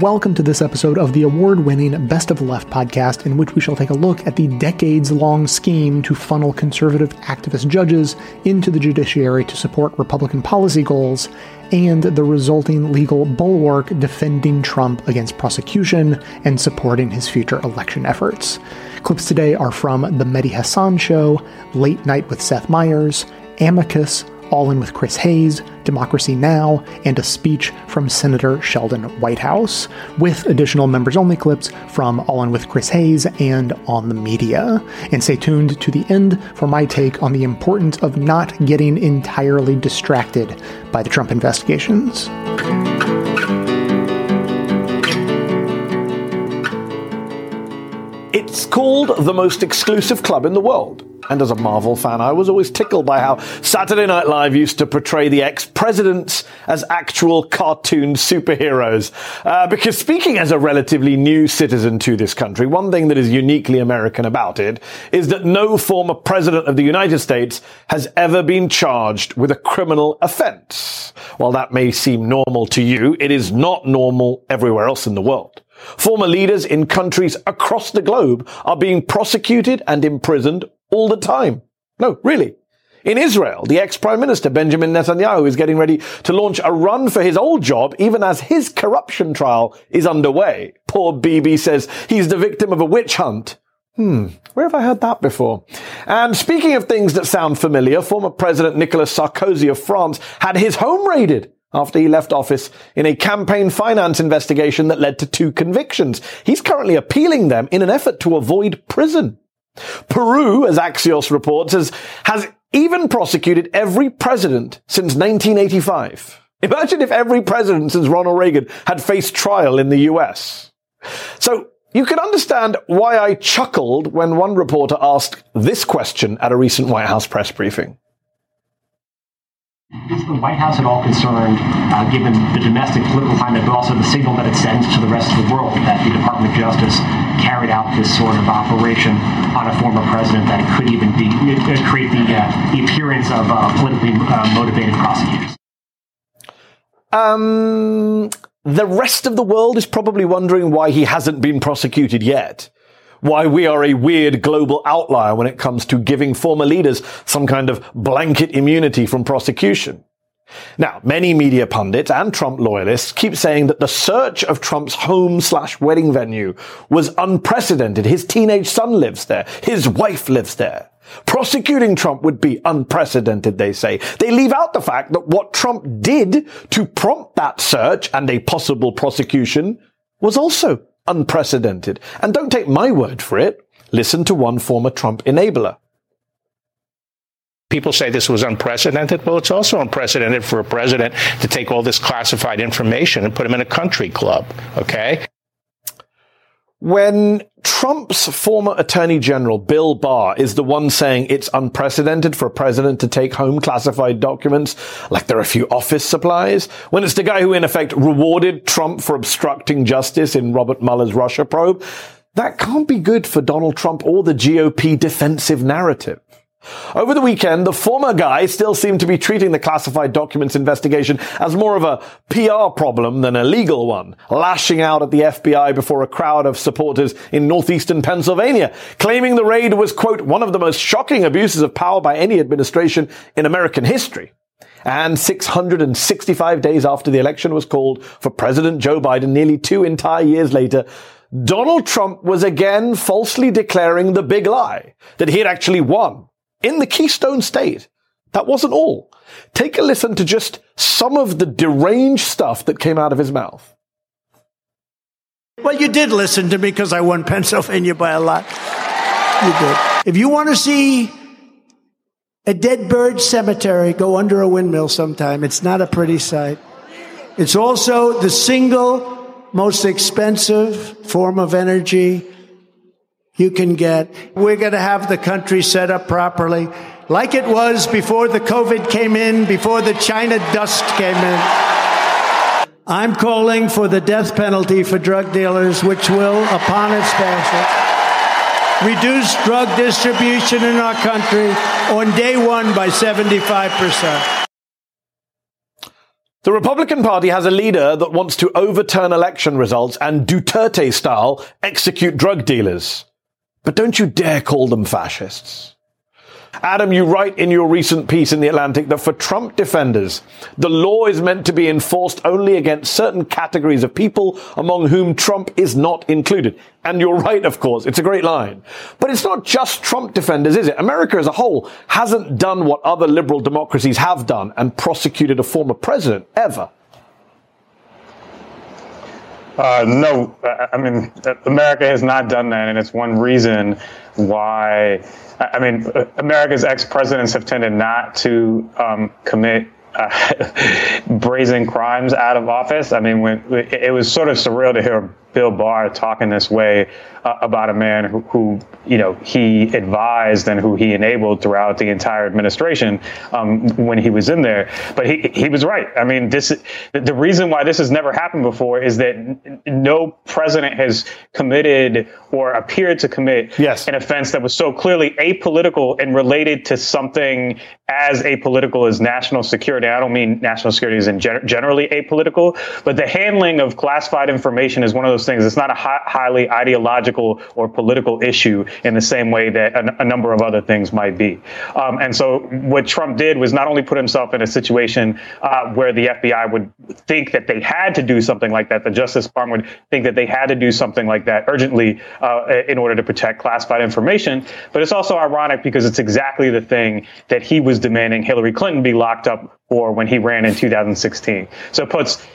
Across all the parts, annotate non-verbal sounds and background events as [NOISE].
Welcome to this episode of the award winning Best of Left podcast, in which we shall take a look at the decades long scheme to funnel conservative activist judges into the judiciary to support Republican policy goals and the resulting legal bulwark defending Trump against prosecution and supporting his future election efforts. Clips today are from The Mehdi Hasan Show, Late Night with Seth Meyers, Amicus, all In with Chris Hayes, Democracy Now!, and a speech from Senator Sheldon Whitehouse, with additional members only clips from All In with Chris Hayes and On the Media. And stay tuned to the end for my take on the importance of not getting entirely distracted by the Trump investigations. It's called the most exclusive club in the world. And as a Marvel fan, I was always tickled by how Saturday Night Live used to portray the ex-presidents as actual cartoon superheroes. Uh, because speaking as a relatively new citizen to this country, one thing that is uniquely American about it is that no former president of the United States has ever been charged with a criminal offense. While that may seem normal to you, it is not normal everywhere else in the world. Former leaders in countries across the globe are being prosecuted and imprisoned all the time. No, really. In Israel, the ex-prime minister Benjamin Netanyahu is getting ready to launch a run for his old job even as his corruption trial is underway. Poor Bibi says he's the victim of a witch hunt. Hmm, where have I heard that before? And speaking of things that sound familiar, former President Nicolas Sarkozy of France had his home raided after he left office in a campaign finance investigation that led to two convictions. He's currently appealing them in an effort to avoid prison. Peru, as Axios reports, has, has even prosecuted every president since 1985. Imagine if every president since Ronald Reagan had faced trial in the US. So you can understand why I chuckled when one reporter asked this question at a recent White House press briefing. Is the White House at all concerned, uh, given the domestic political climate, but also the signal that it sends to the rest of the world that the Department of Justice carried out this sort of operation on a former president, that it could even be, uh, create the, uh, the appearance of uh, politically uh, motivated prosecutors? Um, the rest of the world is probably wondering why he hasn't been prosecuted yet why we are a weird global outlier when it comes to giving former leaders some kind of blanket immunity from prosecution. Now, many media pundits and Trump loyalists keep saying that the search of Trump's home slash wedding venue was unprecedented. His teenage son lives there. His wife lives there. Prosecuting Trump would be unprecedented, they say. They leave out the fact that what Trump did to prompt that search and a possible prosecution was also unprecedented. And don't take my word for it. Listen to one former Trump enabler. People say this was unprecedented. Well, it's also unprecedented for a president to take all this classified information and put him in a country club. Okay. When Trump's former attorney general, Bill Barr, is the one saying it's unprecedented for a president to take home classified documents like there are a few office supplies, when it's the guy who in effect rewarded Trump for obstructing justice in Robert Mueller's Russia probe, that can't be good for Donald Trump or the GOP defensive narrative. Over the weekend, the former guy still seemed to be treating the classified documents investigation as more of a PR problem than a legal one, lashing out at the FBI before a crowd of supporters in northeastern Pennsylvania, claiming the raid was, quote, one of the most shocking abuses of power by any administration in American history. And 665 days after the election was called for President Joe Biden, nearly two entire years later, Donald Trump was again falsely declaring the big lie that he had actually won in the Keystone State. That wasn't all. Take a listen to just some of the deranged stuff that came out of his mouth. Well, you did listen to me because I won Pennsylvania by a lot. You did. If you want to see a dead bird cemetery go under a windmill sometime, it's not a pretty sight. It's also the single most expensive form of energy you can get. We're going to have the country set up properly, like it was before the COVID came in, before the China dust came in. I'm calling for the death penalty for drug dealers, which will, upon its passage, reduce drug distribution in our country on day one by 75%. The Republican Party has a leader that wants to overturn election results and Duterte style execute drug dealers. But don't you dare call them fascists. Adam, you write in your recent piece in The Atlantic that for Trump defenders, the law is meant to be enforced only against certain categories of people among whom Trump is not included. And you're right, of course. It's a great line. But it's not just Trump defenders, is it? America as a whole hasn't done what other liberal democracies have done and prosecuted a former president ever. Uh, no, I mean, America has not done that, and it's one reason why I mean, America's ex presidents have tended not to um, commit uh, [LAUGHS] brazen crimes out of office. I mean, when it was sort of surreal to hear Bill Barr talking this way uh, about a man who, who, you know, he advised and who he enabled throughout the entire administration um, when he was in there. But he he was right. I mean, this the reason why this has never happened before is that no president has committed or appeared to commit yes. an offense that was so clearly apolitical and related to something as apolitical as national security. I don't mean national security is in gen- generally apolitical, but the handling of classified information is one of those things. It's not a hi- highly ideological or political issue in the same way that a, a number of other things might be. Um, and so what Trump did was not only put himself in a situation uh, where the FBI would think that they had to do something like that, the Justice Department would think that they had to do something like that urgently uh, in order to protect classified information, but it's also ironic because it's exactly the thing that he was demanding Hillary Clinton be locked up for when he ran in 2016. So it puts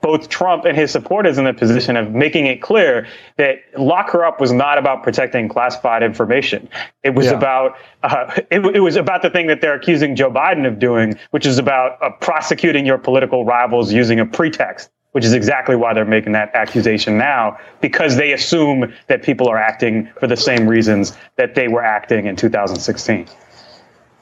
both Trump and his supporters in the position of making it clear that lock her up was not about protecting classified information. It was yeah. about uh, [LAUGHS] it, it, was about the thing that they're accusing Joe Biden of doing, which is about uh, prosecuting your political rivals using a pretext. Which is exactly why they're making that accusation now, because they assume that people are acting for the same reasons that they were acting in 2016.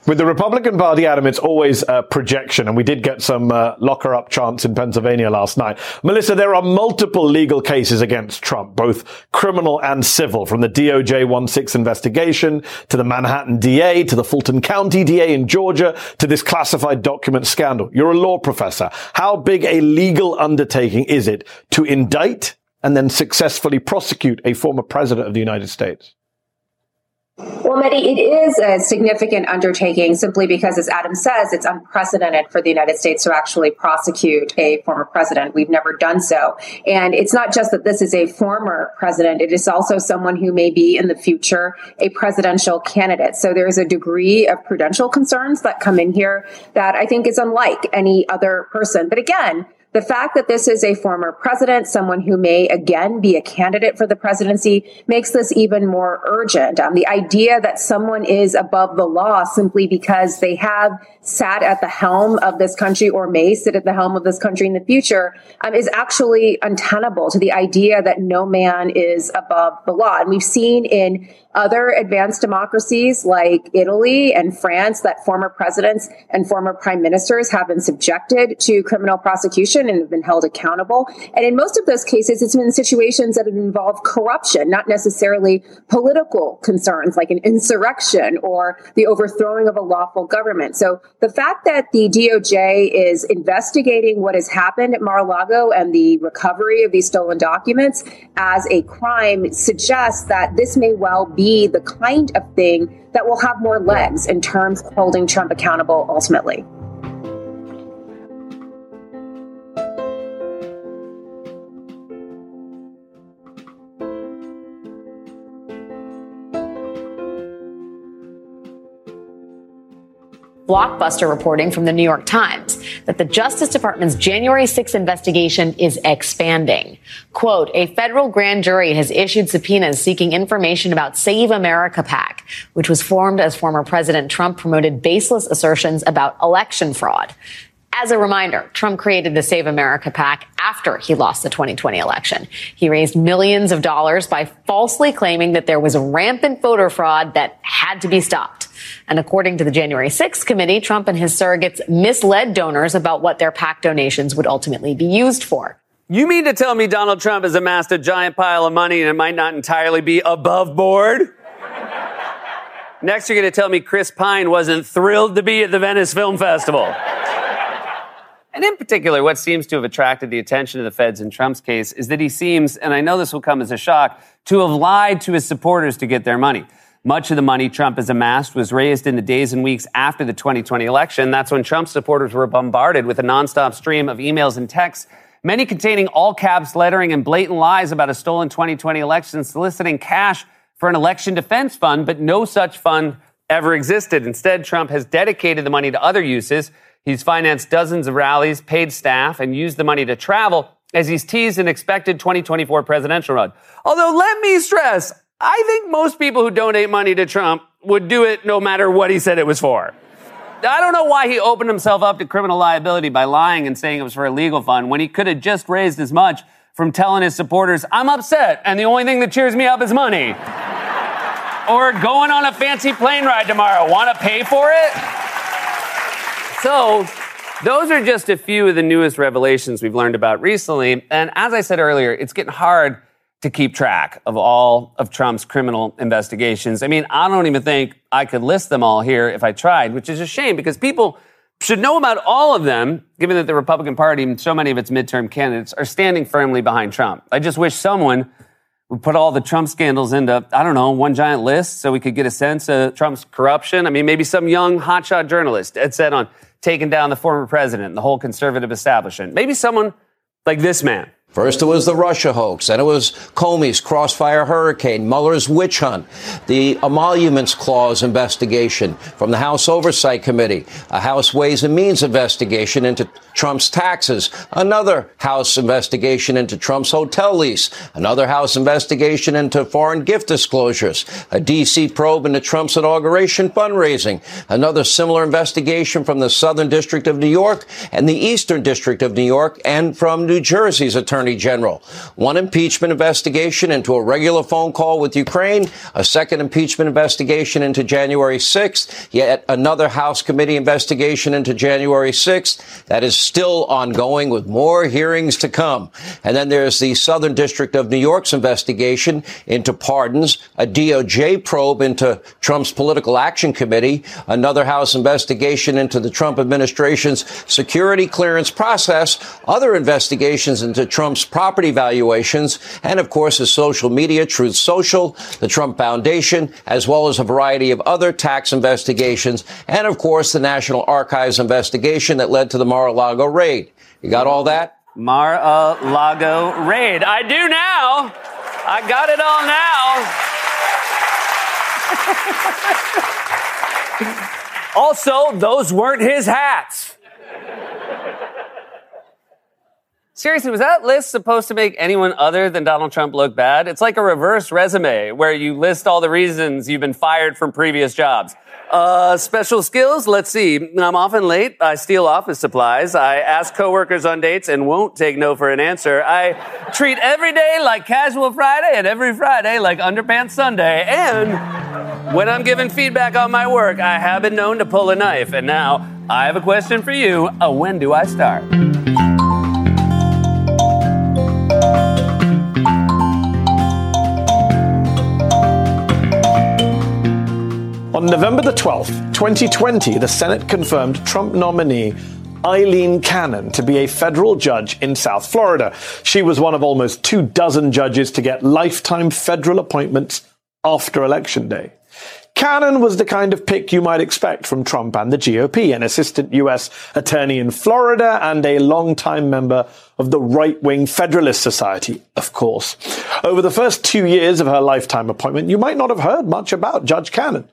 With the Republican Party, Adam, it's always a projection, and we did get some uh, locker up chants in Pennsylvania last night. Melissa, there are multiple legal cases against Trump, both criminal and civil, from the DOJ 1-6 investigation to the Manhattan DA to the Fulton County DA in Georgia to this classified document scandal. You're a law professor. How big a legal undertaking is it to indict and then successfully prosecute a former president of the United States? Well, Mehdi, it is a significant undertaking simply because, as Adam says, it's unprecedented for the United States to actually prosecute a former president. We've never done so. And it's not just that this is a former president, it is also someone who may be in the future a presidential candidate. So there's a degree of prudential concerns that come in here that I think is unlike any other person. But again, the fact that this is a former president, someone who may again be a candidate for the presidency, makes this even more urgent. Um, the idea that someone is above the law simply because they have sat at the helm of this country or may sit at the helm of this country in the future um, is actually untenable to the idea that no man is above the law. And we've seen in other advanced democracies like Italy and France that former presidents and former prime ministers have been subjected to criminal prosecution and have been held accountable. And in most of those cases, it's been situations that have involved corruption, not necessarily political concerns like an insurrection or the overthrowing of a lawful government. So the fact that the DOJ is investigating what has happened at Mar-a-Lago and the recovery of these stolen documents as a crime suggests that this may well be the kind of thing that will have more legs in terms of holding Trump accountable ultimately. Blockbuster reporting from the New York Times that the Justice Department's January 6 investigation is expanding. Quote, a federal grand jury has issued subpoenas seeking information about Save America PAC, which was formed as former President Trump promoted baseless assertions about election fraud. As a reminder, Trump created the Save America PAC after he lost the 2020 election. He raised millions of dollars by falsely claiming that there was rampant voter fraud that had to be stopped. And according to the January 6th committee, Trump and his surrogates misled donors about what their PAC donations would ultimately be used for. You mean to tell me Donald Trump has amassed a giant pile of money and it might not entirely be above board? [LAUGHS] Next, you're going to tell me Chris Pine wasn't thrilled to be at the Venice Film Festival. And in particular, what seems to have attracted the attention of the feds in Trump's case is that he seems, and I know this will come as a shock, to have lied to his supporters to get their money. Much of the money Trump has amassed was raised in the days and weeks after the 2020 election. That's when Trump supporters were bombarded with a nonstop stream of emails and texts, many containing all caps lettering and blatant lies about a stolen 2020 election, soliciting cash for an election defense fund, but no such fund ever existed. Instead, Trump has dedicated the money to other uses. He's financed dozens of rallies, paid staff, and used the money to travel as he's teased an expected 2024 presidential run. Although, let me stress, I think most people who donate money to Trump would do it no matter what he said it was for. I don't know why he opened himself up to criminal liability by lying and saying it was for a legal fund when he could have just raised as much from telling his supporters, I'm upset, and the only thing that cheers me up is money. [LAUGHS] or going on a fancy plane ride tomorrow. Want to pay for it? So, those are just a few of the newest revelations we've learned about recently. And as I said earlier, it's getting hard to keep track of all of Trump's criminal investigations. I mean, I don't even think I could list them all here if I tried, which is a shame because people should know about all of them, given that the Republican Party and so many of its midterm candidates are standing firmly behind Trump. I just wish someone would put all the Trump scandals into, I don't know, one giant list so we could get a sense of Trump's corruption. I mean, maybe some young hotshot journalist had said on taking down the former president and the whole conservative establishment. Maybe someone like this man First, it was the Russia hoax. Then it was Comey's crossfire hurricane, Mueller's witch hunt, the emoluments clause investigation from the House Oversight Committee, a House Ways and Means investigation into Trump's taxes, another House investigation into Trump's hotel lease, another House investigation into foreign gift disclosures, a D.C. probe into Trump's inauguration fundraising, another similar investigation from the Southern District of New York and the Eastern District of New York and from New Jersey's attorney Attorney General. One impeachment investigation into a regular phone call with Ukraine, a second impeachment investigation into January 6th, yet another House committee investigation into January 6th. That is still ongoing with more hearings to come. And then there's the Southern District of New York's investigation into pardons, a DOJ probe into Trump's Political Action Committee, another House investigation into the Trump administration's security clearance process, other investigations into Trump Trump's property valuations, and of course his social media, Truth Social, the Trump Foundation, as well as a variety of other tax investigations, and of course the National Archives investigation that led to the Mar-a-Lago raid. You got all that? Mar-a-Lago raid. I do now. I got it all now. [LAUGHS] also, those weren't his hats. Seriously, was that list supposed to make anyone other than Donald Trump look bad? It's like a reverse resume where you list all the reasons you've been fired from previous jobs. Uh, special skills? Let's see. I'm often late. I steal office supplies. I ask coworkers on dates and won't take no for an answer. I treat every day like casual Friday and every Friday like underpants Sunday. And when I'm giving feedback on my work, I have been known to pull a knife. And now I have a question for you. Uh, when do I start? On November the 12th, 2020, the Senate confirmed Trump nominee Aileen Cannon to be a federal judge in South Florida. She was one of almost two dozen judges to get lifetime federal appointments after Election Day. Cannon was the kind of pick you might expect from Trump and the GOP, an assistant U.S. attorney in Florida and a longtime member of the right-wing Federalist Society, of course. Over the first two years of her lifetime appointment, you might not have heard much about Judge Cannon.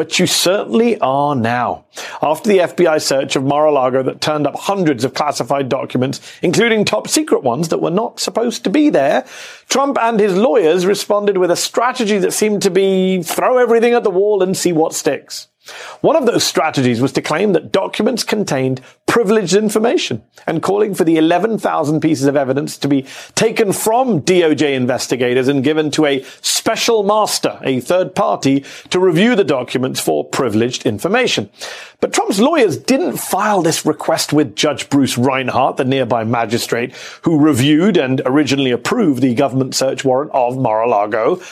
But you certainly are now. After the FBI search of Mar-a-Lago that turned up hundreds of classified documents, including top secret ones that were not supposed to be there, Trump and his lawyers responded with a strategy that seemed to be throw everything at the wall and see what sticks. One of those strategies was to claim that documents contained privileged information and calling for the 11,000 pieces of evidence to be taken from DOJ investigators and given to a special master, a third party, to review the documents for privileged information. But Trump's lawyers didn't file this request with Judge Bruce Reinhart, the nearby magistrate who reviewed and originally approved the government search warrant of Mar-a-Lago.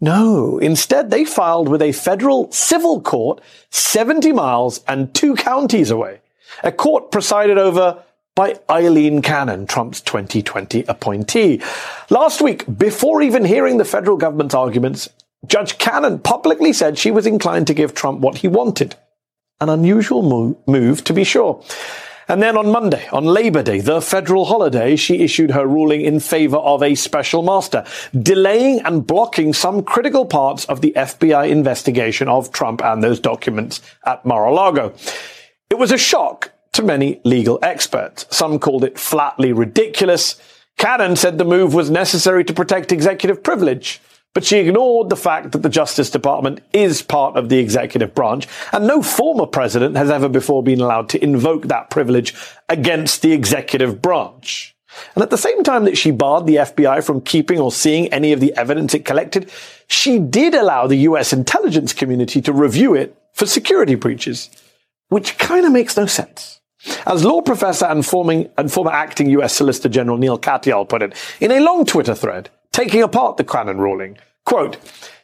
No, instead they filed with a federal civil court 70 miles and two counties away. A court presided over by Aileen Cannon, Trump's 2020 appointee. Last week, before even hearing the federal government's arguments, Judge Cannon publicly said she was inclined to give Trump what he wanted. An unusual move, to be sure. And then on Monday, on Labor Day, the federal holiday, she issued her ruling in favor of a special master, delaying and blocking some critical parts of the FBI investigation of Trump and those documents at Mar-a-Lago. It was a shock to many legal experts. Some called it flatly ridiculous. Cannon said the move was necessary to protect executive privilege. But she ignored the fact that the Justice Department is part of the executive branch, and no former president has ever before been allowed to invoke that privilege against the executive branch. And at the same time that she barred the FBI from keeping or seeing any of the evidence it collected, she did allow the US intelligence community to review it for security breaches, which kind of makes no sense. As law professor and, forming, and former acting US Solicitor General Neil Katyal put it in a long Twitter thread, taking apart the Cannon ruling. Quote,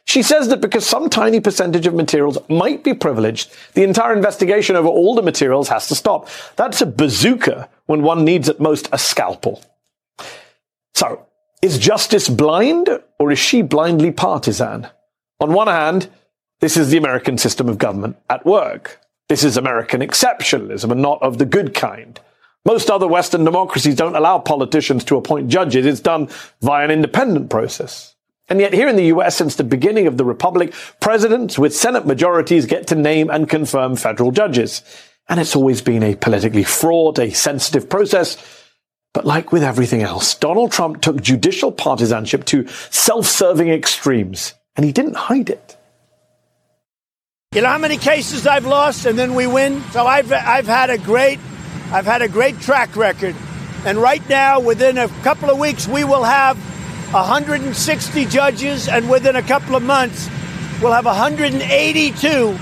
she says that because some tiny percentage of materials might be privileged, the entire investigation over all the materials has to stop. That's a bazooka when one needs at most a scalpel. So, is justice blind or is she blindly partisan? On one hand, this is the American system of government at work. This is American exceptionalism and not of the good kind. Most other Western democracies don't allow politicians to appoint judges. It's done via an independent process. And yet here in the US, since the beginning of the Republic, presidents with Senate majorities get to name and confirm federal judges. And it's always been a politically fraught, a sensitive process. But like with everything else, Donald Trump took judicial partisanship to self-serving extremes, and he didn't hide it. You know how many cases I've lost and then we win? So I've I've had a great I've had a great track record. And right now within a couple of weeks we will have 160 judges, and within a couple of months, we'll have 182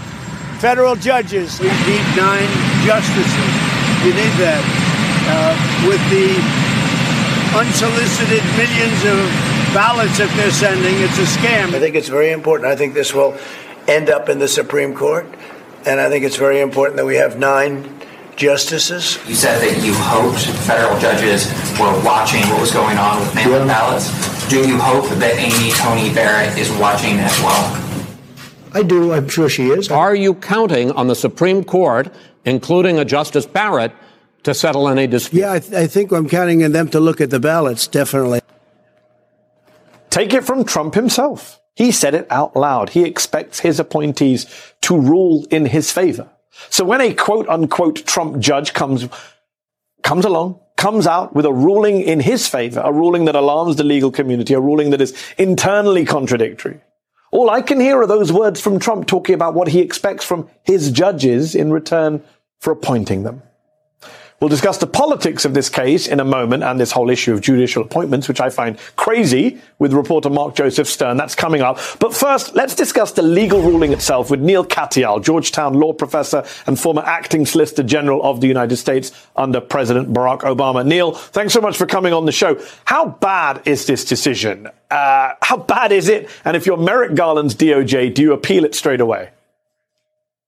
federal judges. We need nine justices. You need that. Uh, with the unsolicited millions of ballots that they're sending, it's a scam. I think it's very important. I think this will end up in the Supreme Court, and I think it's very important that we have nine justices. You said that you hoped federal judges were watching what was going on with mail-in ballots. Do you hope that Amy Coney Barrett is watching as well? I do. I'm sure she is. Are you counting on the Supreme Court, including a Justice Barrett, to settle any dispute? Yeah, I, th- I think I'm counting on them to look at the ballots, definitely. Take it from Trump himself. He said it out loud. He expects his appointees to rule in his favor. So when a quote unquote Trump judge comes, comes along, comes out with a ruling in his favor, a ruling that alarms the legal community, a ruling that is internally contradictory. All I can hear are those words from Trump talking about what he expects from his judges in return for appointing them. We'll discuss the politics of this case in a moment and this whole issue of judicial appointments, which I find crazy with reporter Mark Joseph Stern. That's coming up. But first, let's discuss the legal ruling itself with Neil Katyal, Georgetown law professor and former acting Solicitor General of the United States under President Barack Obama. Neil, thanks so much for coming on the show. How bad is this decision? Uh, how bad is it? And if you're Merrick Garland's DOJ, do you appeal it straight away?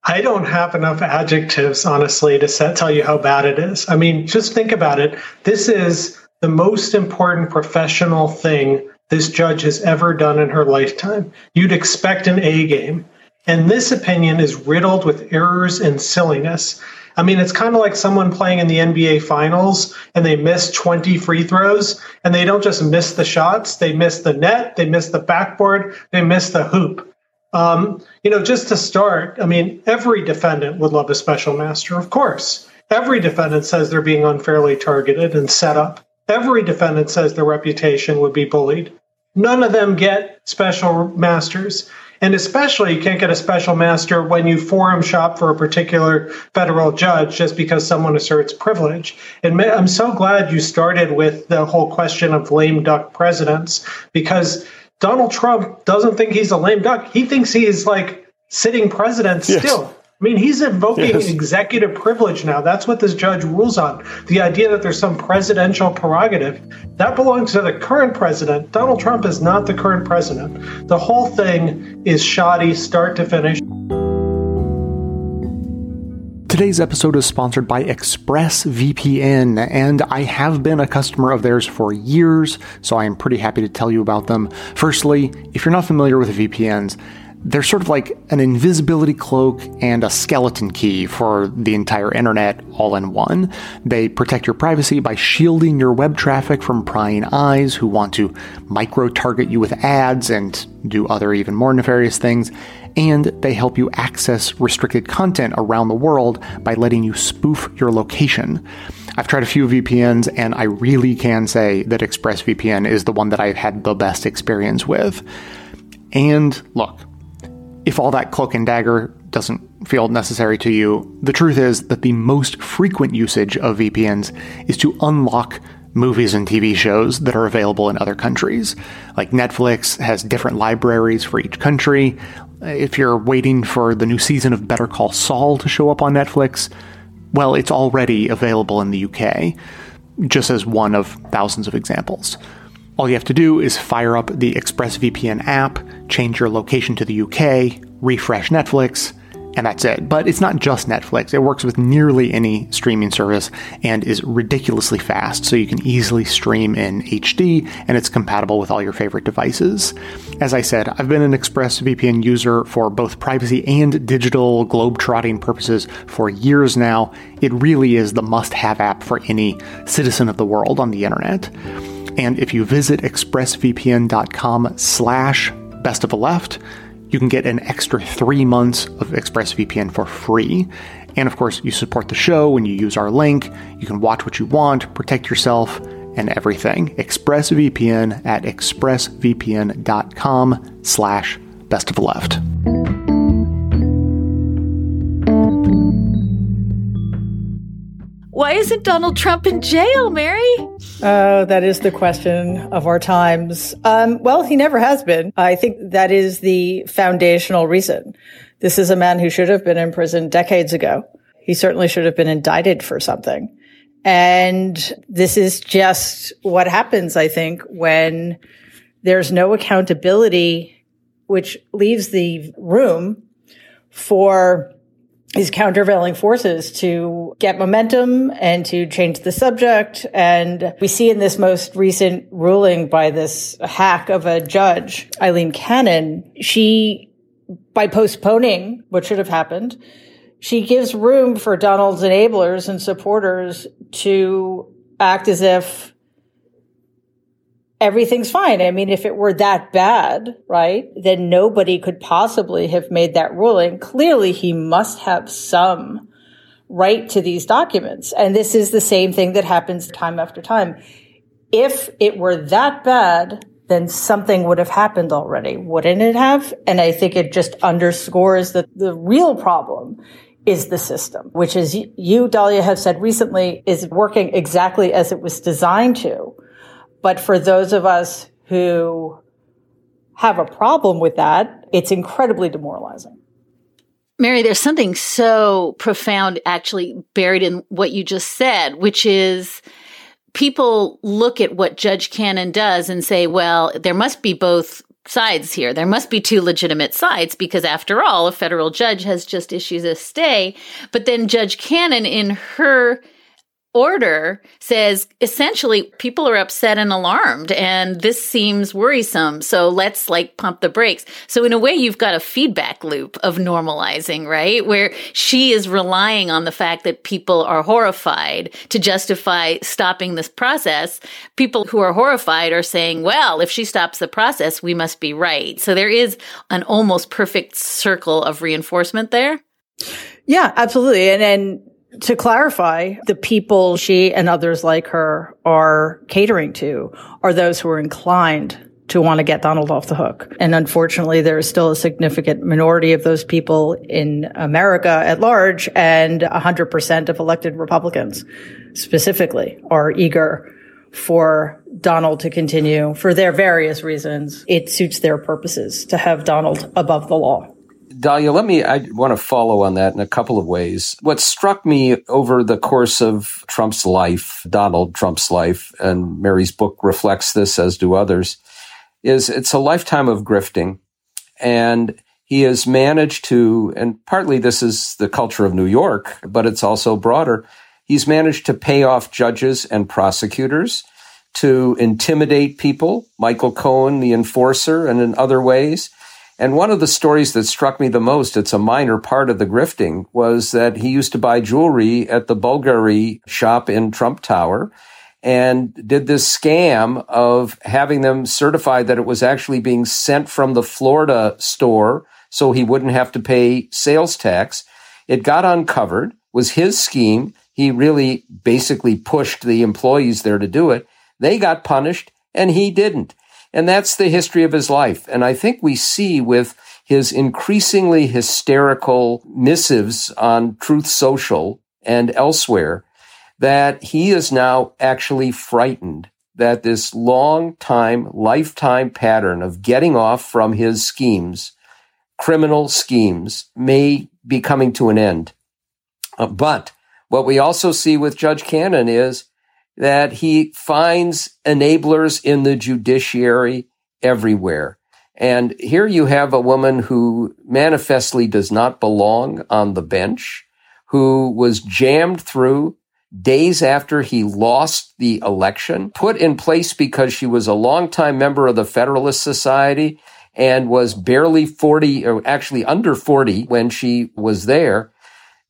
I don't have enough adjectives, honestly, to set, tell you how bad it is. I mean, just think about it. This is the most important professional thing this judge has ever done in her lifetime. You'd expect an A game. And this opinion is riddled with errors and silliness. I mean, it's kind of like someone playing in the NBA finals and they miss 20 free throws and they don't just miss the shots, they miss the net, they miss the backboard, they miss the hoop. Um, you know, just to start, I mean, every defendant would love a special master, of course. Every defendant says they're being unfairly targeted and set up. Every defendant says their reputation would be bullied. None of them get special masters. And especially, you can't get a special master when you forum shop for a particular federal judge just because someone asserts privilege. And I'm so glad you started with the whole question of lame duck presidents because Donald Trump doesn't think he's a lame duck. He thinks he is like sitting president yes. still. I mean, he's invoking yes. executive privilege now. That's what this judge rules on. The idea that there's some presidential prerogative that belongs to the current president. Donald Trump is not the current president. The whole thing is shoddy, start to finish. Today's episode is sponsored by ExpressVPN, and I have been a customer of theirs for years, so I am pretty happy to tell you about them. Firstly, if you're not familiar with VPNs, they're sort of like an invisibility cloak and a skeleton key for the entire internet all in one. They protect your privacy by shielding your web traffic from prying eyes who want to micro target you with ads and do other even more nefarious things. And they help you access restricted content around the world by letting you spoof your location. I've tried a few VPNs and I really can say that ExpressVPN is the one that I've had the best experience with. And look, if all that cloak and dagger doesn't feel necessary to you, the truth is that the most frequent usage of VPNs is to unlock movies and TV shows that are available in other countries. Like Netflix has different libraries for each country. If you're waiting for the new season of Better Call Saul to show up on Netflix, well, it's already available in the UK, just as one of thousands of examples. All you have to do is fire up the ExpressVPN app, change your location to the UK, refresh Netflix, and that's it. But it's not just Netflix. It works with nearly any streaming service and is ridiculously fast, so you can easily stream in HD and it's compatible with all your favorite devices. As I said, I've been an ExpressVPN user for both privacy and digital globe-trotting purposes for years now. It really is the must-have app for any citizen of the world on the internet. And if you visit expressvpn.com slash best of the left, you can get an extra three months of ExpressVPN for free. And of course, you support the show when you use our link. You can watch what you want, protect yourself, and everything. ExpressVPN at expressvpn.com slash best of left. Why isn't Donald Trump in jail, Mary? Oh, that is the question of our times. Um, well, he never has been. I think that is the foundational reason. This is a man who should have been in prison decades ago. He certainly should have been indicted for something. And this is just what happens, I think, when there's no accountability, which leaves the room for these countervailing forces to get momentum and to change the subject. And we see in this most recent ruling by this hack of a judge, Aileen Cannon, she, by postponing what should have happened, she gives room for Donald's enablers and supporters to act as if everything's fine. I mean, if it were that bad, right, then nobody could possibly have made that ruling. Clearly, he must have some right to these documents. And this is the same thing that happens time after time. If it were that bad, then something would have happened already, wouldn't it have? And I think it just underscores that the real problem is the system, which is you, Dahlia, have said recently is working exactly as it was designed to but for those of us who have a problem with that, it's incredibly demoralizing. Mary, there's something so profound actually buried in what you just said, which is people look at what Judge Cannon does and say, well, there must be both sides here. There must be two legitimate sides because after all, a federal judge has just issued a stay. But then Judge Cannon in her order says essentially people are upset and alarmed and this seems worrisome so let's like pump the brakes. So in a way you've got a feedback loop of normalizing right? Where she is relying on the fact that people are horrified to justify stopping this process. People who are horrified are saying well if she stops the process we must be right. So there is an almost perfect circle of reinforcement there. Yeah absolutely. And and to clarify, the people she and others like her are catering to are those who are inclined to want to get Donald off the hook. And unfortunately, there is still a significant minority of those people in America at large, and 100% of elected Republicans specifically are eager for Donald to continue for their various reasons. It suits their purposes to have Donald above the law. Dahlia, let me, I want to follow on that in a couple of ways. What struck me over the course of Trump's life, Donald Trump's life, and Mary's book reflects this, as do others, is it's a lifetime of grifting. And he has managed to, and partly this is the culture of New York, but it's also broader. He's managed to pay off judges and prosecutors to intimidate people, Michael Cohen, the enforcer, and in other ways. And one of the stories that struck me the most, it's a minor part of the grifting, was that he used to buy jewelry at the Bulgari shop in Trump Tower and did this scam of having them certify that it was actually being sent from the Florida store so he wouldn't have to pay sales tax. It got uncovered, was his scheme. He really basically pushed the employees there to do it. They got punished and he didn't. And that's the history of his life. And I think we see with his increasingly hysterical missives on Truth Social and elsewhere that he is now actually frightened that this long time, lifetime pattern of getting off from his schemes, criminal schemes, may be coming to an end. Uh, but what we also see with Judge Cannon is that he finds enablers in the judiciary everywhere. And here you have a woman who manifestly does not belong on the bench, who was jammed through days after he lost the election, put in place because she was a longtime member of the Federalist Society and was barely 40 or actually under 40 when she was there,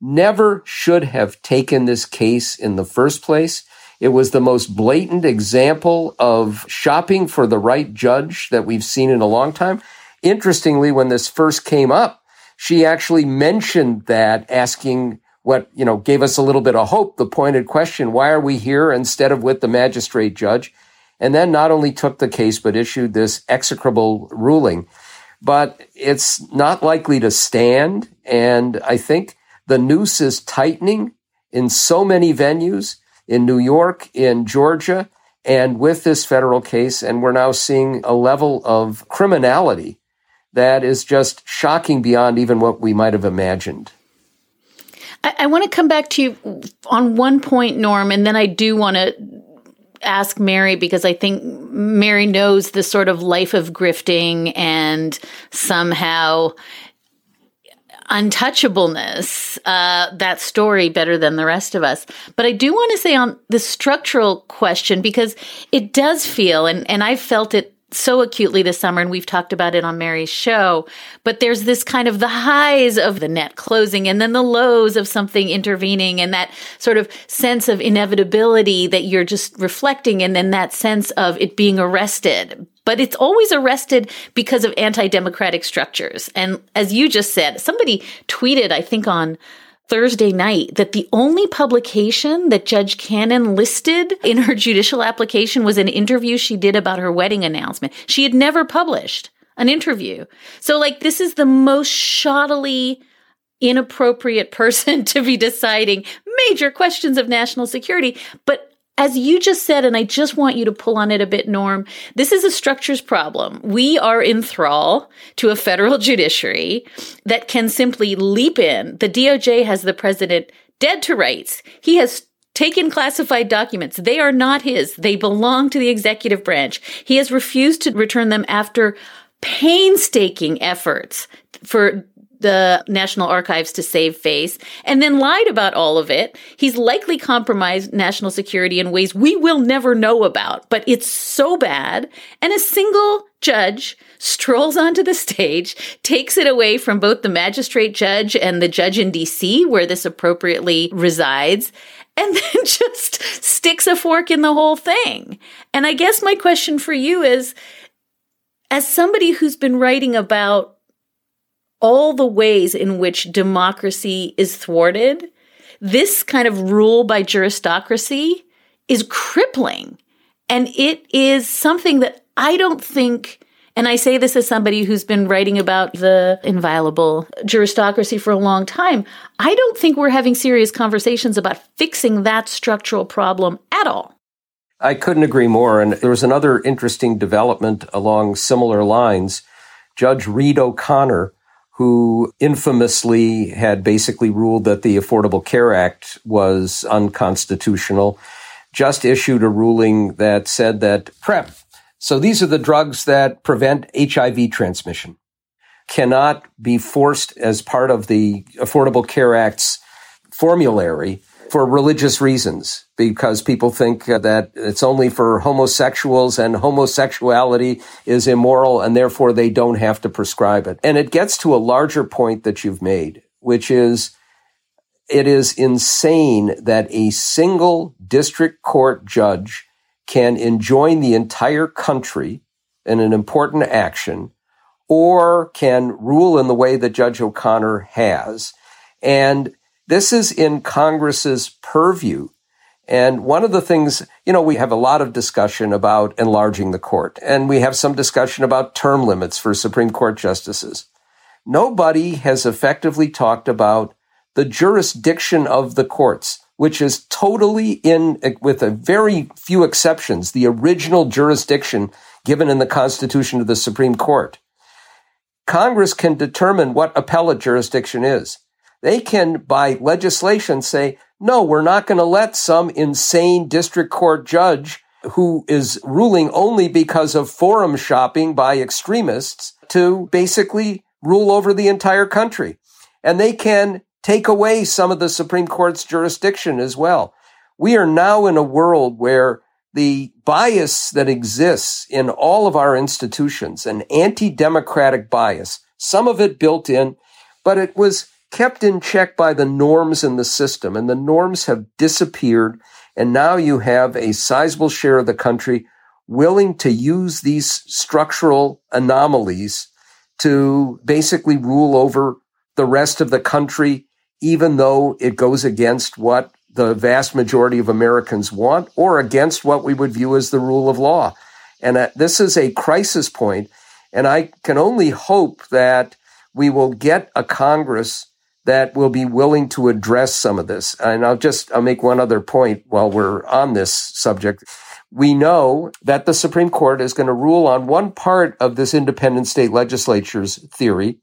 never should have taken this case in the first place. It was the most blatant example of shopping for the right judge that we've seen in a long time. Interestingly, when this first came up, she actually mentioned that asking what, you know, gave us a little bit of hope, the pointed question, why are we here instead of with the magistrate judge? And then not only took the case, but issued this execrable ruling. But it's not likely to stand. And I think the noose is tightening in so many venues in New York, in Georgia, and with this federal case. And we're now seeing a level of criminality that is just shocking beyond even what we might have imagined. I, I want to come back to you on one point, Norm, and then I do want to ask Mary because I think Mary knows the sort of life of grifting and somehow untouchableness, uh, that story better than the rest of us. But I do want to say on the structural question, because it does feel, and, and I've felt it so acutely this summer, and we've talked about it on Mary's show. But there's this kind of the highs of the net closing and then the lows of something intervening and that sort of sense of inevitability that you're just reflecting and then that sense of it being arrested. But it's always arrested because of anti democratic structures. And as you just said, somebody tweeted, I think on Thursday night that the only publication that Judge Cannon listed in her judicial application was an interview she did about her wedding announcement. She had never published an interview. So, like, this is the most shoddily inappropriate [LAUGHS] person to be deciding major questions of national security. But as you just said, and I just want you to pull on it a bit, Norm, this is a structures problem. We are in thrall to a federal [LAUGHS] judiciary that can simply leap in. The DOJ has the president dead to rights. He has taken classified documents. They are not his. They belong to the executive branch. He has refused to return them after painstaking efforts for the National Archives to save face and then lied about all of it. He's likely compromised national security in ways we will never know about, but it's so bad. And a single judge strolls onto the stage, takes it away from both the magistrate judge and the judge in DC, where this appropriately resides, and [LAUGHS] then just sticks a fork in the whole thing. And I guess my question for you is, as somebody who's been writing about all the ways in which democracy is thwarted, this kind of rule by juristocracy is crippling. And it is something that I don't think, and I say this as somebody who's been writing about the inviolable juristocracy for a long time, I don't think we're having serious conversations about fixing that structural problem at all. I couldn't agree more. And there was another interesting development along similar lines. Judge Reed O'Connor who infamously had basically ruled that the Affordable Care Act was unconstitutional, just issued a ruling that said that PrEP, so these are the drugs that prevent HIV transmission, cannot be forced as part of the Affordable Care Act's formulary for religious reasons because people think that it's only for homosexuals and homosexuality is immoral and therefore they don't have to prescribe it. And it gets to a larger point that you've made, which is it is insane that a single district court judge can enjoin the entire country in an important action or can rule in the way that Judge O'Connor has. And this is in Congress's purview. And one of the things, you know, we have a lot of discussion about enlarging the court, and we have some discussion about term limits for Supreme Court justices. Nobody has effectively talked about the jurisdiction of the courts, which is totally in, with a very few exceptions, the original jurisdiction given in the Constitution of the Supreme Court. Congress can determine what appellate jurisdiction is. They can, by legislation, say, no, we're not going to let some insane district court judge who is ruling only because of forum shopping by extremists to basically rule over the entire country. And they can take away some of the Supreme Court's jurisdiction as well. We are now in a world where the bias that exists in all of our institutions, an anti-democratic bias, some of it built in, but it was kept in check by the norms in the system and the norms have disappeared. And now you have a sizable share of the country willing to use these structural anomalies to basically rule over the rest of the country, even though it goes against what the vast majority of Americans want or against what we would view as the rule of law. And uh, this is a crisis point, And I can only hope that we will get a Congress that will be willing to address some of this. And I'll just, I'll make one other point while we're on this subject. We know that the Supreme Court is going to rule on one part of this independent state legislature's theory,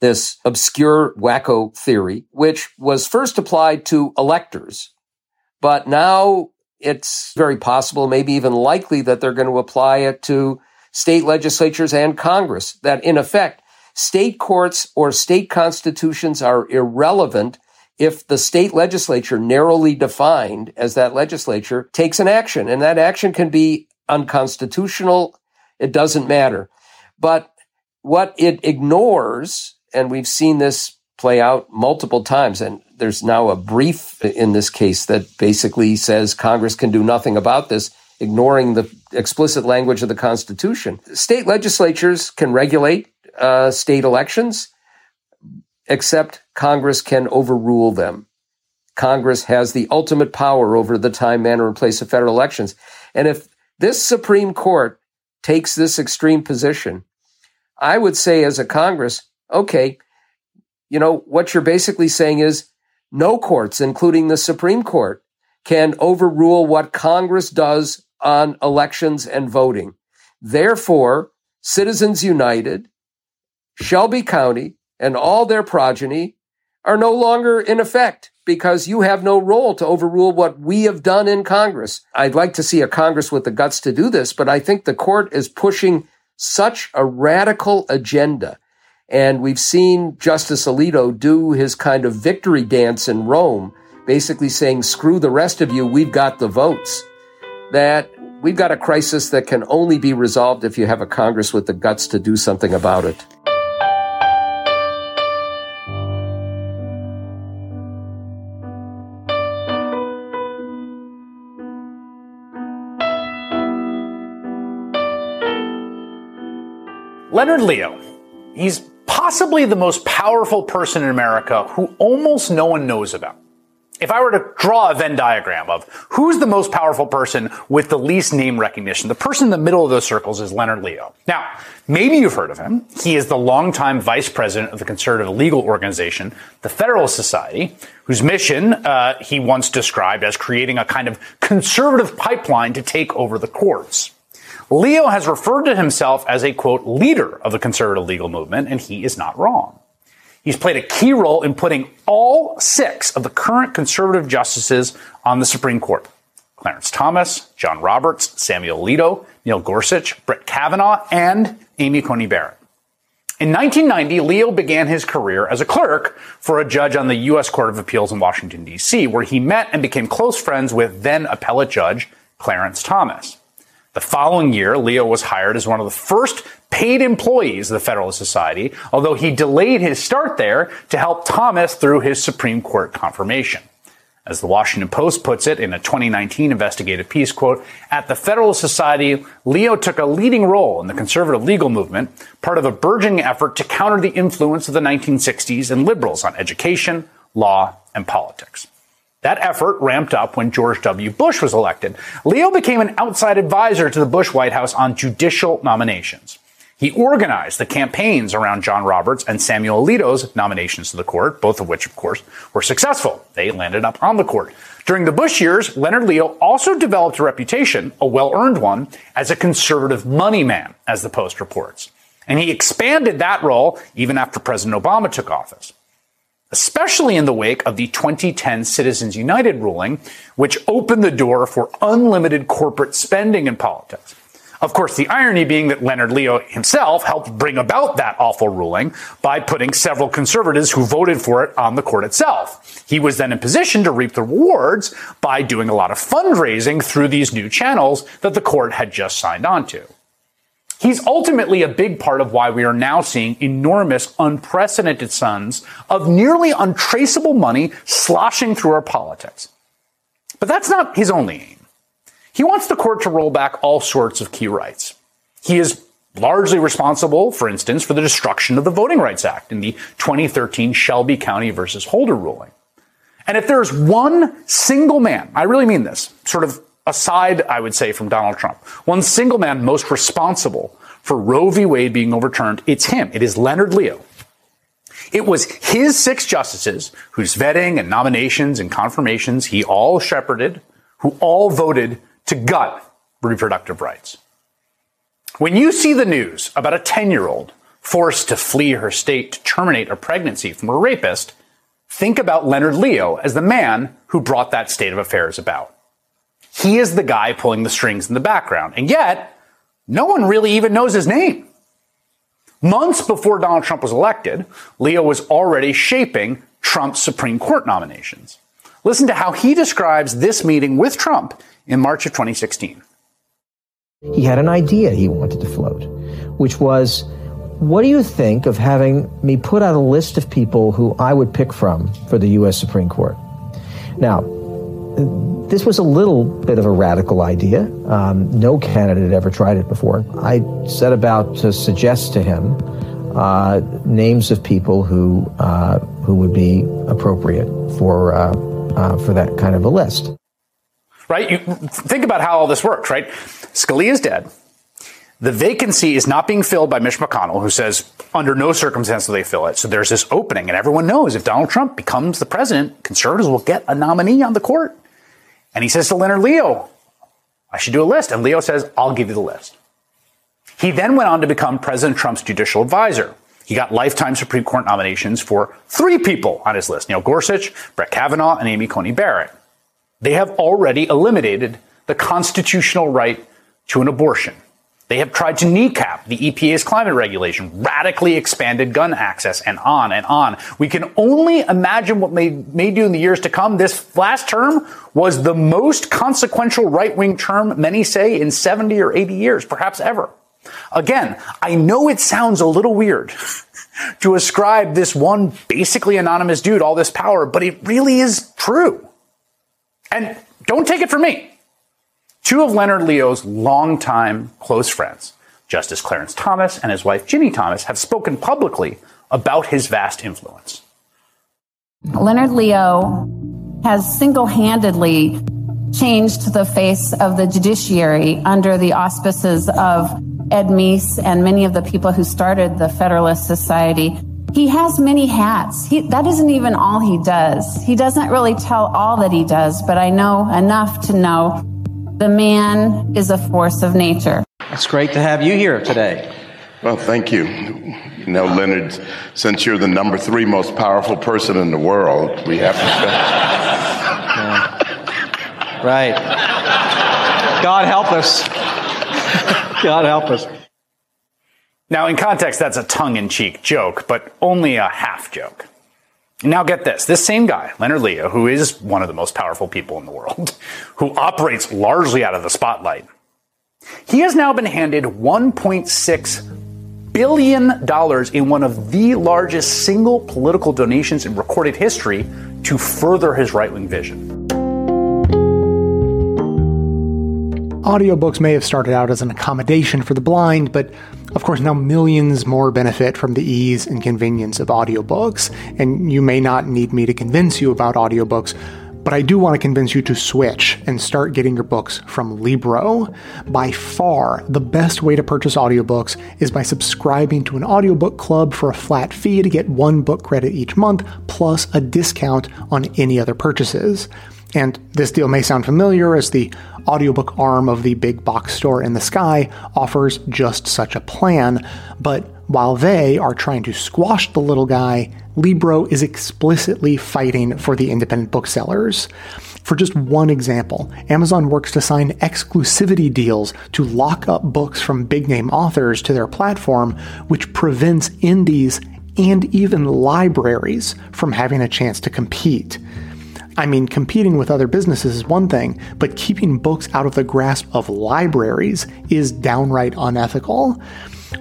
this obscure wacko theory, which was first applied to electors. But now it's very possible, maybe even likely that they're going to apply it to state legislatures and Congress, that in effect, state courts or state constitutions are irrelevant if the state legislature, narrowly defined as that legislature, takes an action. And that action can be unconstitutional. It doesn't matter. But what it ignores and we've seen this play out multiple times. And there's now a brief in this case that basically says Congress can do nothing about this, ignoring the explicit language of the Constitution. State legislatures can regulate uh, state elections, except Congress can overrule them. Congress has the ultimate power over the time, manner, and place of federal elections. And if this Supreme Court takes this extreme position, I would say as a Congress, okay, you know, what you're basically saying is no courts, including the Supreme Court, can overrule what Congress does on elections and voting. Therefore, Citizens United, Shelby County, and all their progeny are no longer in effect because you have no role to overrule what we have done in Congress. I'd like to see a Congress with the guts to do this, but I think the court is pushing such a radical agenda and we've seen Justice Alito do his kind of victory dance in Rome, basically saying, screw the rest of you, we've got the votes. That we've got a crisis that can only be resolved if you have a Congress with the guts to do something about it. Leonard Leo. He's possibly the most powerful person in America who almost no one knows about. If I were to draw a Venn diagram of who's the most powerful person with the least name recognition, the person in the middle of those circles is Leonard Leo. Now, maybe you've heard of him. He is the longtime vice president of the conservative legal organization, the Federalist Society, whose mission uh, he once described as creating a kind of conservative pipeline to take over the courts. Leo has referred to himself as a quote leader of the conservative legal movement, and he is not wrong. He's played a key role in putting all six of the current conservative justices on the Supreme Court. Clarence Thomas, John Roberts, Samuel Alito, Neil Gorsuch, Brett Kavanaugh, and Amy Coney Barrett. In 1990, Leo began his career as a clerk for a judge on the U.S. Court of Appeals in Washington, D.C., where he met and became close friends with then appellate judge Clarence Thomas. The following year, Leo was hired as one of the first paid employees of the Federalist Society, although he delayed his start there to help Thomas through his Supreme Court confirmation. As the Washington Post puts it in a 2019 investigative piece, quote, at the Federalist Society, Leo took a leading role in the conservative legal movement, part of a burgeoning effort to counter the influence of the 1960s and liberals on education, law, and politics. That effort ramped up when George W. Bush was elected. Leo became an outside advisor to the Bush White House on judicial nominations. He organized the campaigns around John Roberts and Samuel Alito's nominations to the court, both of which, of course, were successful. They landed up on the court. During the Bush years, Leonard Leo also developed a reputation, a well-earned one, as a conservative money man, as the Post reports. And he expanded that role even after President Obama took office. Especially in the wake of the 2010 Citizens United ruling, which opened the door for unlimited corporate spending in politics. Of course, the irony being that Leonard Leo himself helped bring about that awful ruling by putting several conservatives who voted for it on the court itself. He was then in position to reap the rewards by doing a lot of fundraising through these new channels that the court had just signed on to. He's ultimately a big part of why we are now seeing enormous, unprecedented sums of nearly untraceable money sloshing through our politics. But that's not his only aim. He wants the court to roll back all sorts of key rights. He is largely responsible, for instance, for the destruction of the Voting Rights Act in the 2013 Shelby County versus Holder ruling. And if there's one single man, I really mean this, sort of aside, I would say, from Donald Trump, one single man most responsible for Roe v. Wade being overturned, it's him. It is Leonard Leo. It was his six justices whose vetting and nominations and confirmations he all shepherded, who all voted to gut reproductive rights. When you see the news about a 10 year old forced to flee her state to terminate a pregnancy from a rapist, think about Leonard Leo as the man who brought that state of affairs about. He is the guy pulling the strings in the background, and yet no one really even knows his name. Months before Donald Trump was elected, Leo was already shaping Trump's Supreme Court nominations. Listen to how he describes this meeting with Trump in March of 2016. He had an idea he wanted to float, which was what do you think of having me put out a list of people who I would pick from for the U.S. Supreme Court? Now, this was a little bit of a radical idea. Um, no candidate had ever tried it before. I set about to suggest to him uh, names of people who uh, who would be appropriate for uh, uh for that kind of a list right? You think about how all this works, right? Scalia is dead. The vacancy is not being filled by Mitch McConnell, who says under no circumstance will they fill it. So there's this opening, and everyone knows if Donald Trump becomes the president, conservatives will get a nominee on the court. And he says to Leonard Leo, I should do a list. And Leo says, I'll give you the list. He then went on to become President Trump's judicial advisor. He got lifetime Supreme Court nominations for three people on his list Neil Gorsuch, Brett Kavanaugh, and Amy Coney Barrett. They have already eliminated the constitutional right to an abortion. They have tried to kneecap the EPA's climate regulation, radically expanded gun access, and on and on. We can only imagine what may, may do in the years to come. This last term was the most consequential right wing term, many say, in 70 or 80 years, perhaps ever. Again, I know it sounds a little weird [LAUGHS] to ascribe this one basically anonymous dude all this power, but it really is true. And don't take it from me. Two of Leonard Leo's longtime close friends, Justice Clarence Thomas and his wife Ginni Thomas, have spoken publicly about his vast influence. Leonard Leo has single handedly changed the face of the judiciary under the auspices of Ed Meese and many of the people who started the Federalist Society he has many hats. He, that isn't even all he does. He doesn't really tell all that he does, but I know enough to know the man is a force of nature. It's great to have you here today. Well, thank you. You know, Leonard, since you're the number three most powerful person in the world, we have to. yeah. [LAUGHS] Right. God help us. [LAUGHS] God help us. Now, in context, that's a tongue in cheek joke, but only a half joke. Now, get this this same guy, Leonard Leo, who is one of the most powerful people in the world, [LAUGHS] who operates largely out of the spotlight, he has now been handed $1.6 billion in one of the largest single political donations in recorded history to further his right wing vision. Audiobooks may have started out as an accommodation for the blind, but of course, now millions more benefit from the ease and convenience of audiobooks. And you may not need me to convince you about audiobooks, but I do want to convince you to switch and start getting your books from Libro. By far, the best way to purchase audiobooks is by subscribing to an audiobook club for a flat fee to get one book credit each month, plus a discount on any other purchases. And this deal may sound familiar as the audiobook arm of the big box store in the sky offers just such a plan, but while they are trying to squash the little guy, Libro is explicitly fighting for the independent booksellers. For just one example, Amazon works to sign exclusivity deals to lock up books from big name authors to their platform, which prevents indies and even libraries from having a chance to compete. I mean, competing with other businesses is one thing, but keeping books out of the grasp of libraries is downright unethical.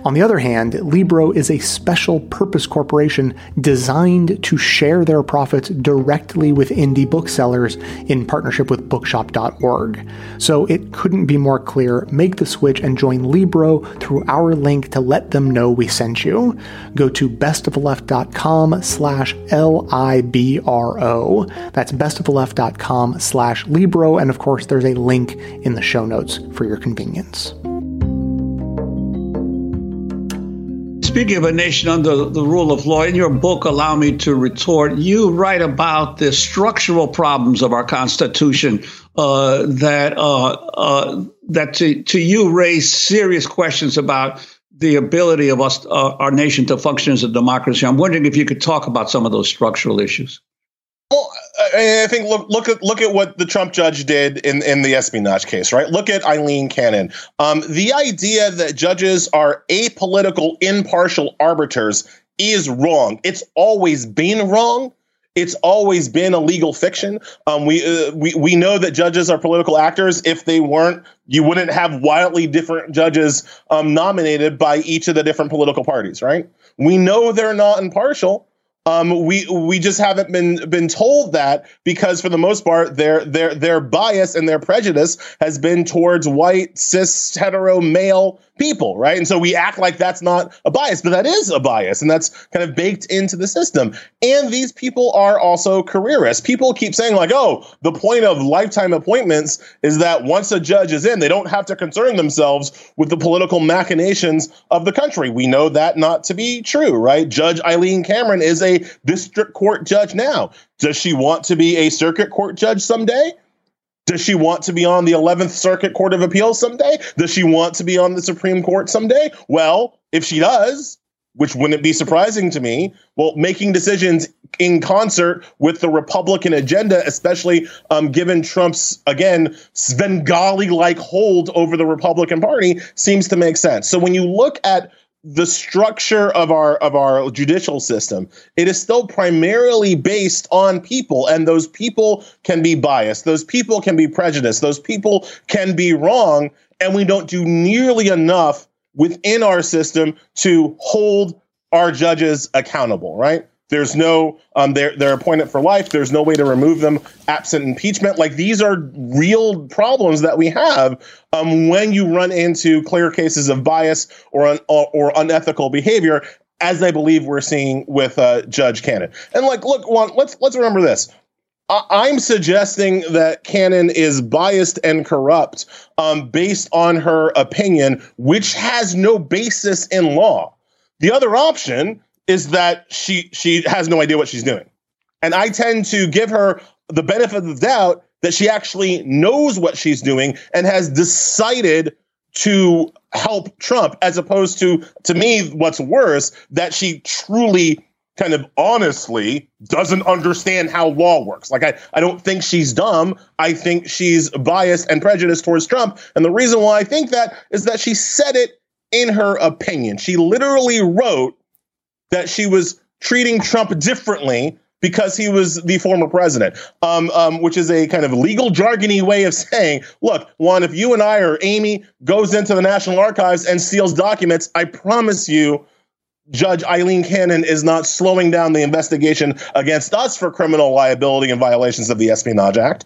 On the other hand, Libro is a special purpose corporation designed to share their profits directly with indie booksellers in partnership with bookshop.org. So it couldn't be more clear. Make the switch and join Libro through our link to let them know we sent you. Go to bestoftheleft.com slash L-I-B-R-O. That's bestoftheleft.com slash Libro. And of course, there's a link in the show notes for your convenience. Speaking of a nation under the rule of law, in your book, Allow Me to Retort, you write about the structural problems of our Constitution uh, that, uh, uh, that to, to you raise serious questions about the ability of us, uh, our nation to function as a democracy. I'm wondering if you could talk about some of those structural issues. Well, I think look look at look at what the Trump judge did in in the espionage case, right? Look at Aileen Cannon. Um, the idea that judges are apolitical, impartial arbiters is wrong. It's always been wrong. It's always been a legal fiction. Um, we uh, we we know that judges are political actors. If they weren't, you wouldn't have wildly different judges um, nominated by each of the different political parties, right? We know they're not impartial. Um, we we just haven't been been told that because for the most part their their their bias and their prejudice has been towards white cis hetero male people, right? And so we act like that's not a bias, but that is a bias, and that's kind of baked into the system. And these people are also careerists. People keep saying, like, oh, the point of lifetime appointments is that once a judge is in, they don't have to concern themselves with the political machinations of the country. We know that not to be true, right? Judge Aileen Cameron is a district court judge now. Does she want to be a circuit court judge someday? Does she want to be on the 11th Circuit Court of Appeals someday? Does she want to be on the Supreme Court someday? Well, if she does, which wouldn't be surprising to me, well, making decisions in concert with the Republican agenda, especially um, given Trump's, again, Svengali like hold over the Republican Party, seems to make sense. So when you look at the structure of our of our judicial system. It is still primarily based on people and those people can be biased. Those people can be prejudiced. Those people can be wrong and we don't do nearly enough within our system to hold our judges accountable right there's no um, they're they're appointed for life. There's no way to remove them absent impeachment. Like these are real problems that we have um, when you run into clear cases of bias or un, or, or unethical behavior, as I believe we're seeing with uh, Judge Cannon. And like, look, one, let's let's remember this. I'm suggesting that Cannon is biased and corrupt um, based on her opinion, which has no basis in law. The other option is that she she has no idea what she's doing. And I tend to give her the benefit of the doubt that she actually knows what she's doing and has decided to help Trump as opposed to to me what's worse that she truly kind of honestly doesn't understand how law works. Like I, I don't think she's dumb. I think she's biased and prejudiced towards Trump. And the reason why I think that is that she said it in her opinion. She literally wrote that she was treating Trump differently because he was the former president, um, um, which is a kind of legal jargony way of saying, look, one, if you and I or Amy goes into the National Archives and steals documents, I promise you, Judge Aileen Cannon is not slowing down the investigation against us for criminal liability and violations of the Espionage Act.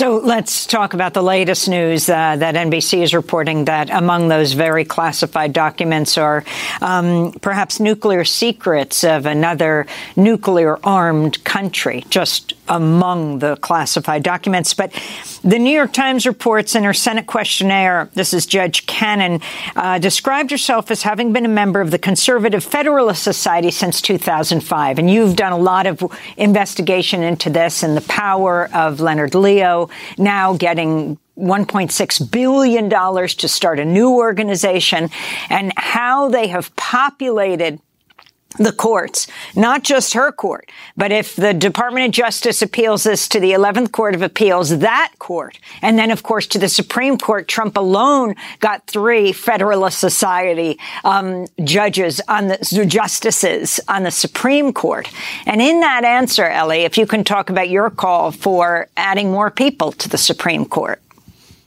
So let's talk about the latest news uh, that NBC is reporting that among those very classified documents are um, perhaps nuclear secrets of another nuclear armed country, just among the classified documents. But the New York Times reports in her Senate questionnaire, this is Judge Cannon, uh, described herself as having been a member of the Conservative Federalist Society since 2005. And you've done a lot of investigation into this and the power of Leonard Leo now getting $1.6 billion to start a new organization and how they have populated the courts, not just her court, but if the Department of Justice appeals this to the 11th Court of Appeals, that court, and then, of course, to the Supreme Court, Trump alone got three Federalist Society um, judges on the justices on the Supreme Court. And in that answer, Elie, if you can talk about your call for adding more people to the Supreme Court.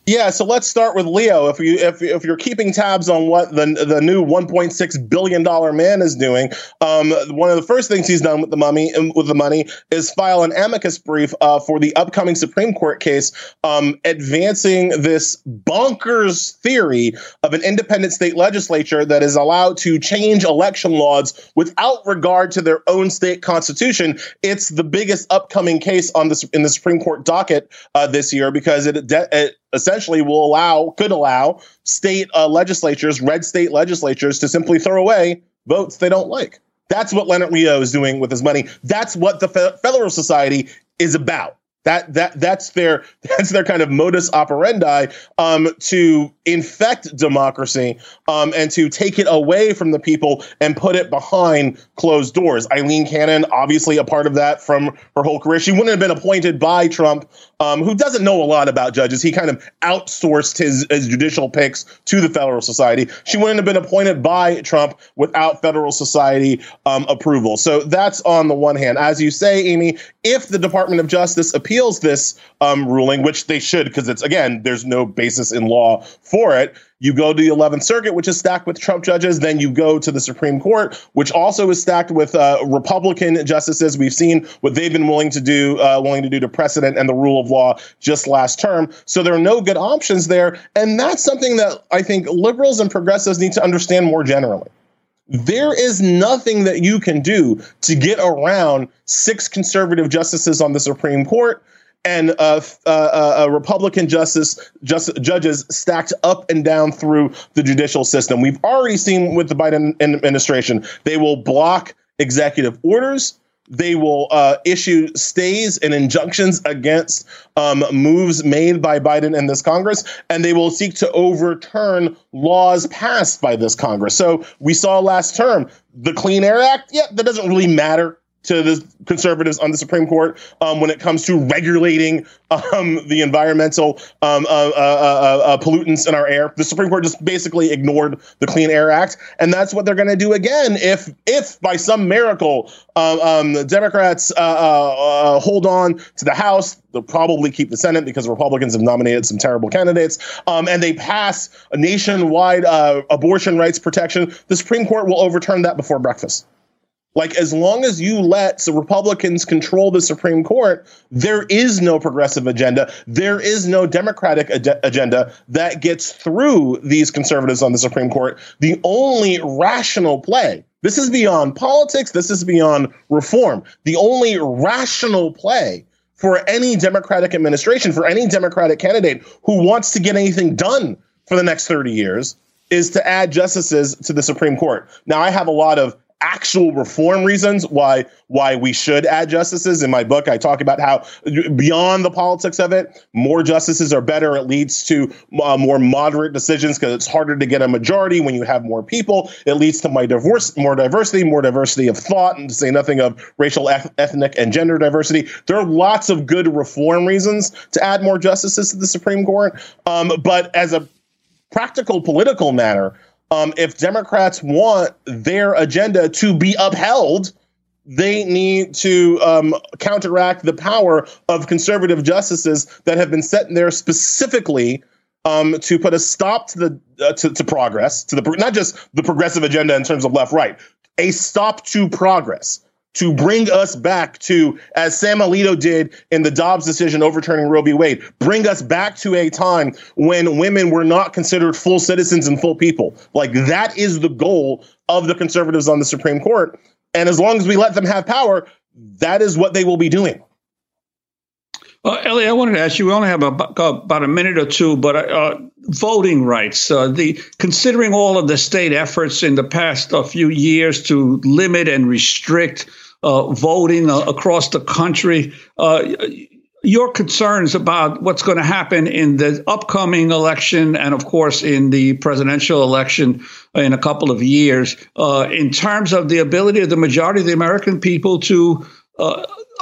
Yeah, so let's start with Leo. If you if if you're keeping tabs on what the the new 1.6 billion dollar man is doing, um, one of the first things he's done with the um, with the money is file an amicus brief uh, for the upcoming Supreme Court case, um, advancing this bonkers theory of an independent state legislature that is allowed to change election laws without regard to their own state constitution. It's the biggest upcoming case on this in the Supreme Court docket uh, this year because it, it essentially will allow, could allow state uh, legislatures, red state legislatures, to simply throw away votes they don't like. That's what Leonard Leo is doing with his money. That's what the Fe- Federal Society is about. That that that's their [LAUGHS] that's their kind of modus operandi um, to infect democracy um, and to take it away from the people and put it behind closed doors. Aileen Cannon, obviously a part of that from her whole career. She wouldn't have been appointed by Trump, um, who doesn't know a lot about judges. He kind of outsourced his, his judicial picks to the Federal Society. She wouldn't have been appointed by Trump without Federal Society um, approval. So that's on the one hand. As you say, Amy, if the Department of Justice appeals this um, ruling, which they should, because it's again, there's no basis in law for it. You go to the 11th Circuit, which is stacked with Trump judges. Then you go to the Supreme Court, which also is stacked with uh, Republican justices. We've seen what they've been willing to do, uh, willing to do to precedent and the rule of law just last term. So there are no good options there, and that's something that I think liberals and progressives need to understand more generally. There is nothing that you can do to get around six conservative justices on the Supreme Court and uh, uh, uh, Republican justice just, judges stacked up and down through the judicial system. We've already seen with the Biden administration, they will block executive orders. They will uh, issue stays and injunctions against um, moves made by Biden and this Congress, and they will seek to overturn laws passed by this Congress. So we saw last term the Clean Air Act. Yeah, that doesn't really matter to the conservatives on the Supreme Court um, when it comes to regulating um, the environmental um, uh, uh, uh, uh, pollutants in our air. The Supreme Court just basically ignored the Clean Air Act, and that's what they're going to do again if, if by some miracle, um, um, the Democrats uh, uh, hold on to the House. They'll probably keep the Senate because Republicans have nominated some terrible candidates, um, and they pass a nationwide abortion rights protection. The Supreme Court will overturn that before breakfast. Like, as long as you let the Republicans control the Supreme Court, there is no progressive agenda. There is no Democratic ag- agenda that gets through these conservatives on the Supreme Court. The only rational play, this is beyond politics, this is beyond reform. The only rational play for any Democratic administration, for any Democratic candidate who wants to get anything done for the next 30 years, is to add justices to the Supreme Court. Now, I have a lot of actual reform reasons why why we should add justices. In my book, I talk about how beyond the politics of it, more justices are better. It leads to uh, more moderate decisions because it's harder to get a majority when you have more people. It leads to my divorce, more diversity, more diversity of thought, and to say nothing of racial, ethnic, and gender diversity. There are lots of good reform reasons to add more justices to the Supreme Court. Um, but as a practical political matter, um, if Democrats want their agenda to be upheld, they need to um, counteract the power of conservative justices that have been set in there specifically um, to put a stop to the uh, to, to progress, to the not just the progressive agenda in terms of left right, a stop to progress to bring us back to, as Sam Alito did in the Dobbs decision overturning Roe v. Wade, bring us back to a time when women were not considered full citizens and full people. Like that is the goal of the conservatives on the Supreme Court. And as long as we let them have power, that is what they will be doing. Uh, Elie, I wanted to ask you. We only have about, about a minute or two, but uh, voting rights. Uh, the considering all of the state efforts in the past uh, few years to limit and restrict uh, voting uh, across the country. your concerns about what's going to happen in the upcoming election, and of course in the presidential election in a couple of years, in terms of the ability of the majority of the American people to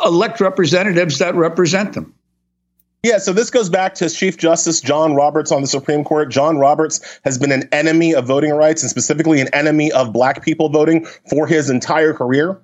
elect representatives that represent them. Yeah, so this goes back to Chief Justice John Roberts on the Supreme Court. John Roberts has been an enemy of voting rights and specifically an enemy of black people voting for his entire career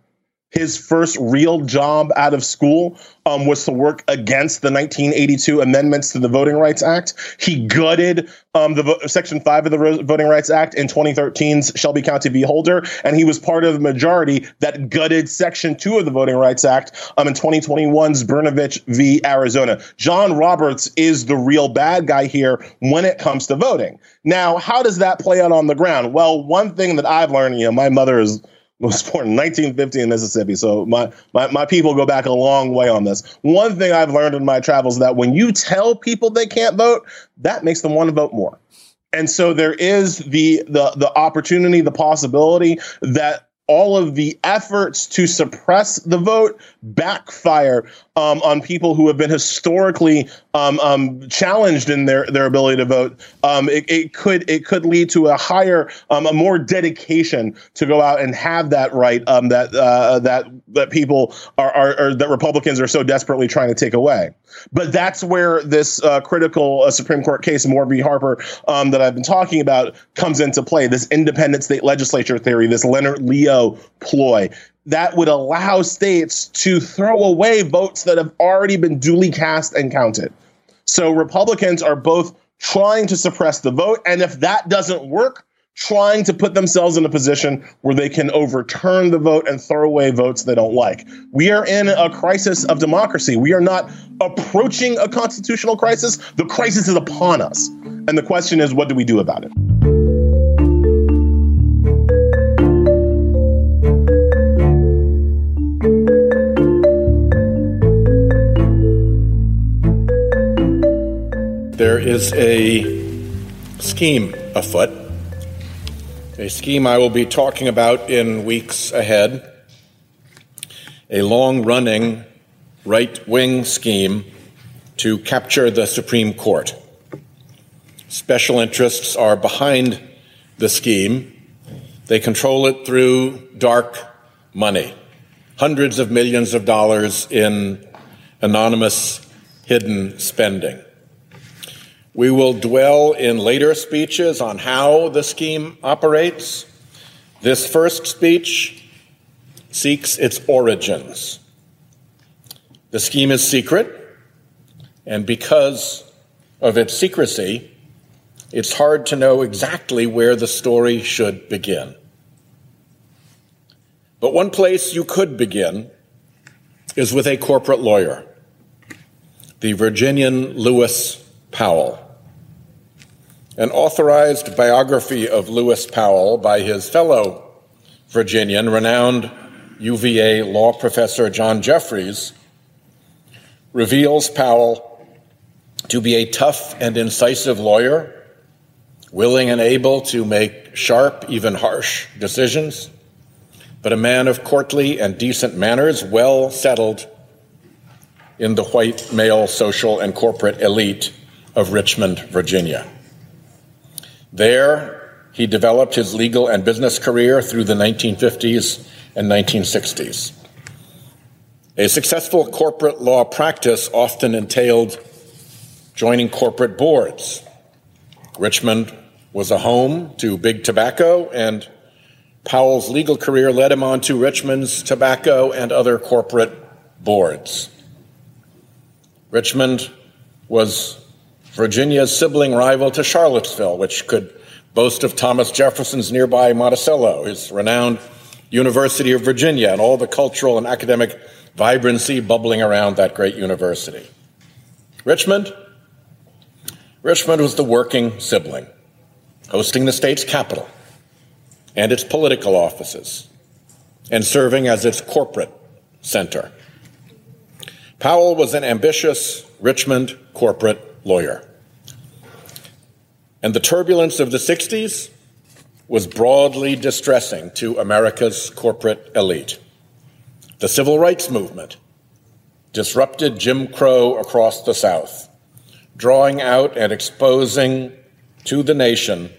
his first real job out of school um, was to work against the 1982 amendments to the Voting Rights Act. He gutted um, the vo- Section 5 of the Voting Rights Act in 2013's Shelby County v. Holder, and he was part of the majority that gutted Section 2 of the Voting Rights Act um, in 2021's Brnovich v. Arizona. John Roberts is the real bad guy here when it comes to voting. Now, how does that play out on the ground? Well, one thing that I've learned, you know, my mother is was born in 1950 in Mississippi. So my, my, my people go back a long way on this. One thing I've learned in my travels is that when you tell people they can't vote, that makes them want to vote more. And so there is the the the opportunity, the possibility that all of the efforts to suppress the vote backfire um, on people who have been historically um, um, challenged in their, their ability to vote. Um, it, it, could it could lead to a higher, um, a more dedication to go out and have that right um, that uh, that that people are, are, are, that Republicans are so desperately trying to take away. But that's where this uh, critical uh, Supreme Court case, Moore v. Harper, that I've been talking about, comes into play. This independent state legislature theory, this Leonard Leo ploy that would allow states to throw away votes that have already been duly cast and counted. So Republicans are both trying to suppress the vote, and if that doesn't work, trying to put themselves in a position where they can overturn the vote and throw away votes they don't like. We are in a crisis of democracy. We are not approaching a constitutional crisis. The crisis is upon us. And the question is, what do we do about it? There is a scheme afoot, a scheme I will be talking about in weeks ahead, a long running right wing scheme to capture the Supreme Court. Special interests are behind the scheme. They control it through dark money, hundreds of millions of dollars in anonymous hidden spending. We will dwell in later speeches on how the scheme operates. This first speech seeks its origins. The scheme is secret, and because of its secrecy, it's hard to know exactly where the story should begin. But one place you could begin is with a corporate lawyer, the Virginian Lewis Powell. An authorized biography of Lewis Powell by his fellow Virginian, renowned UVA law professor John Jeffries, reveals Powell to be a tough and incisive lawyer, willing and able to make sharp, even harsh decisions, but a man of courtly and decent manners, well settled in the white male social and corporate elite of Richmond, Virginia. There, he developed his legal and business career through the 1950s and 1960s. A successful corporate law practice often entailed joining corporate boards. Richmond was a home to big tobacco, and Powell's legal career led him on to Richmond's tobacco and other corporate boards. Richmond was Virginia's sibling rival to Charlottesville, which could boast of Thomas Jefferson's nearby Monticello, his renowned University of Virginia, and all the cultural and academic vibrancy bubbling around that great university. Richmond? Richmond was the working sibling, hosting the state's capital and its political offices, and serving as its corporate center. Powell was an ambitious Richmond corporate lawyer. And the turbulence of the 60s was broadly distressing to America's corporate elite. The civil rights movement disrupted Jim Crow across the South, drawing out and exposing to the nation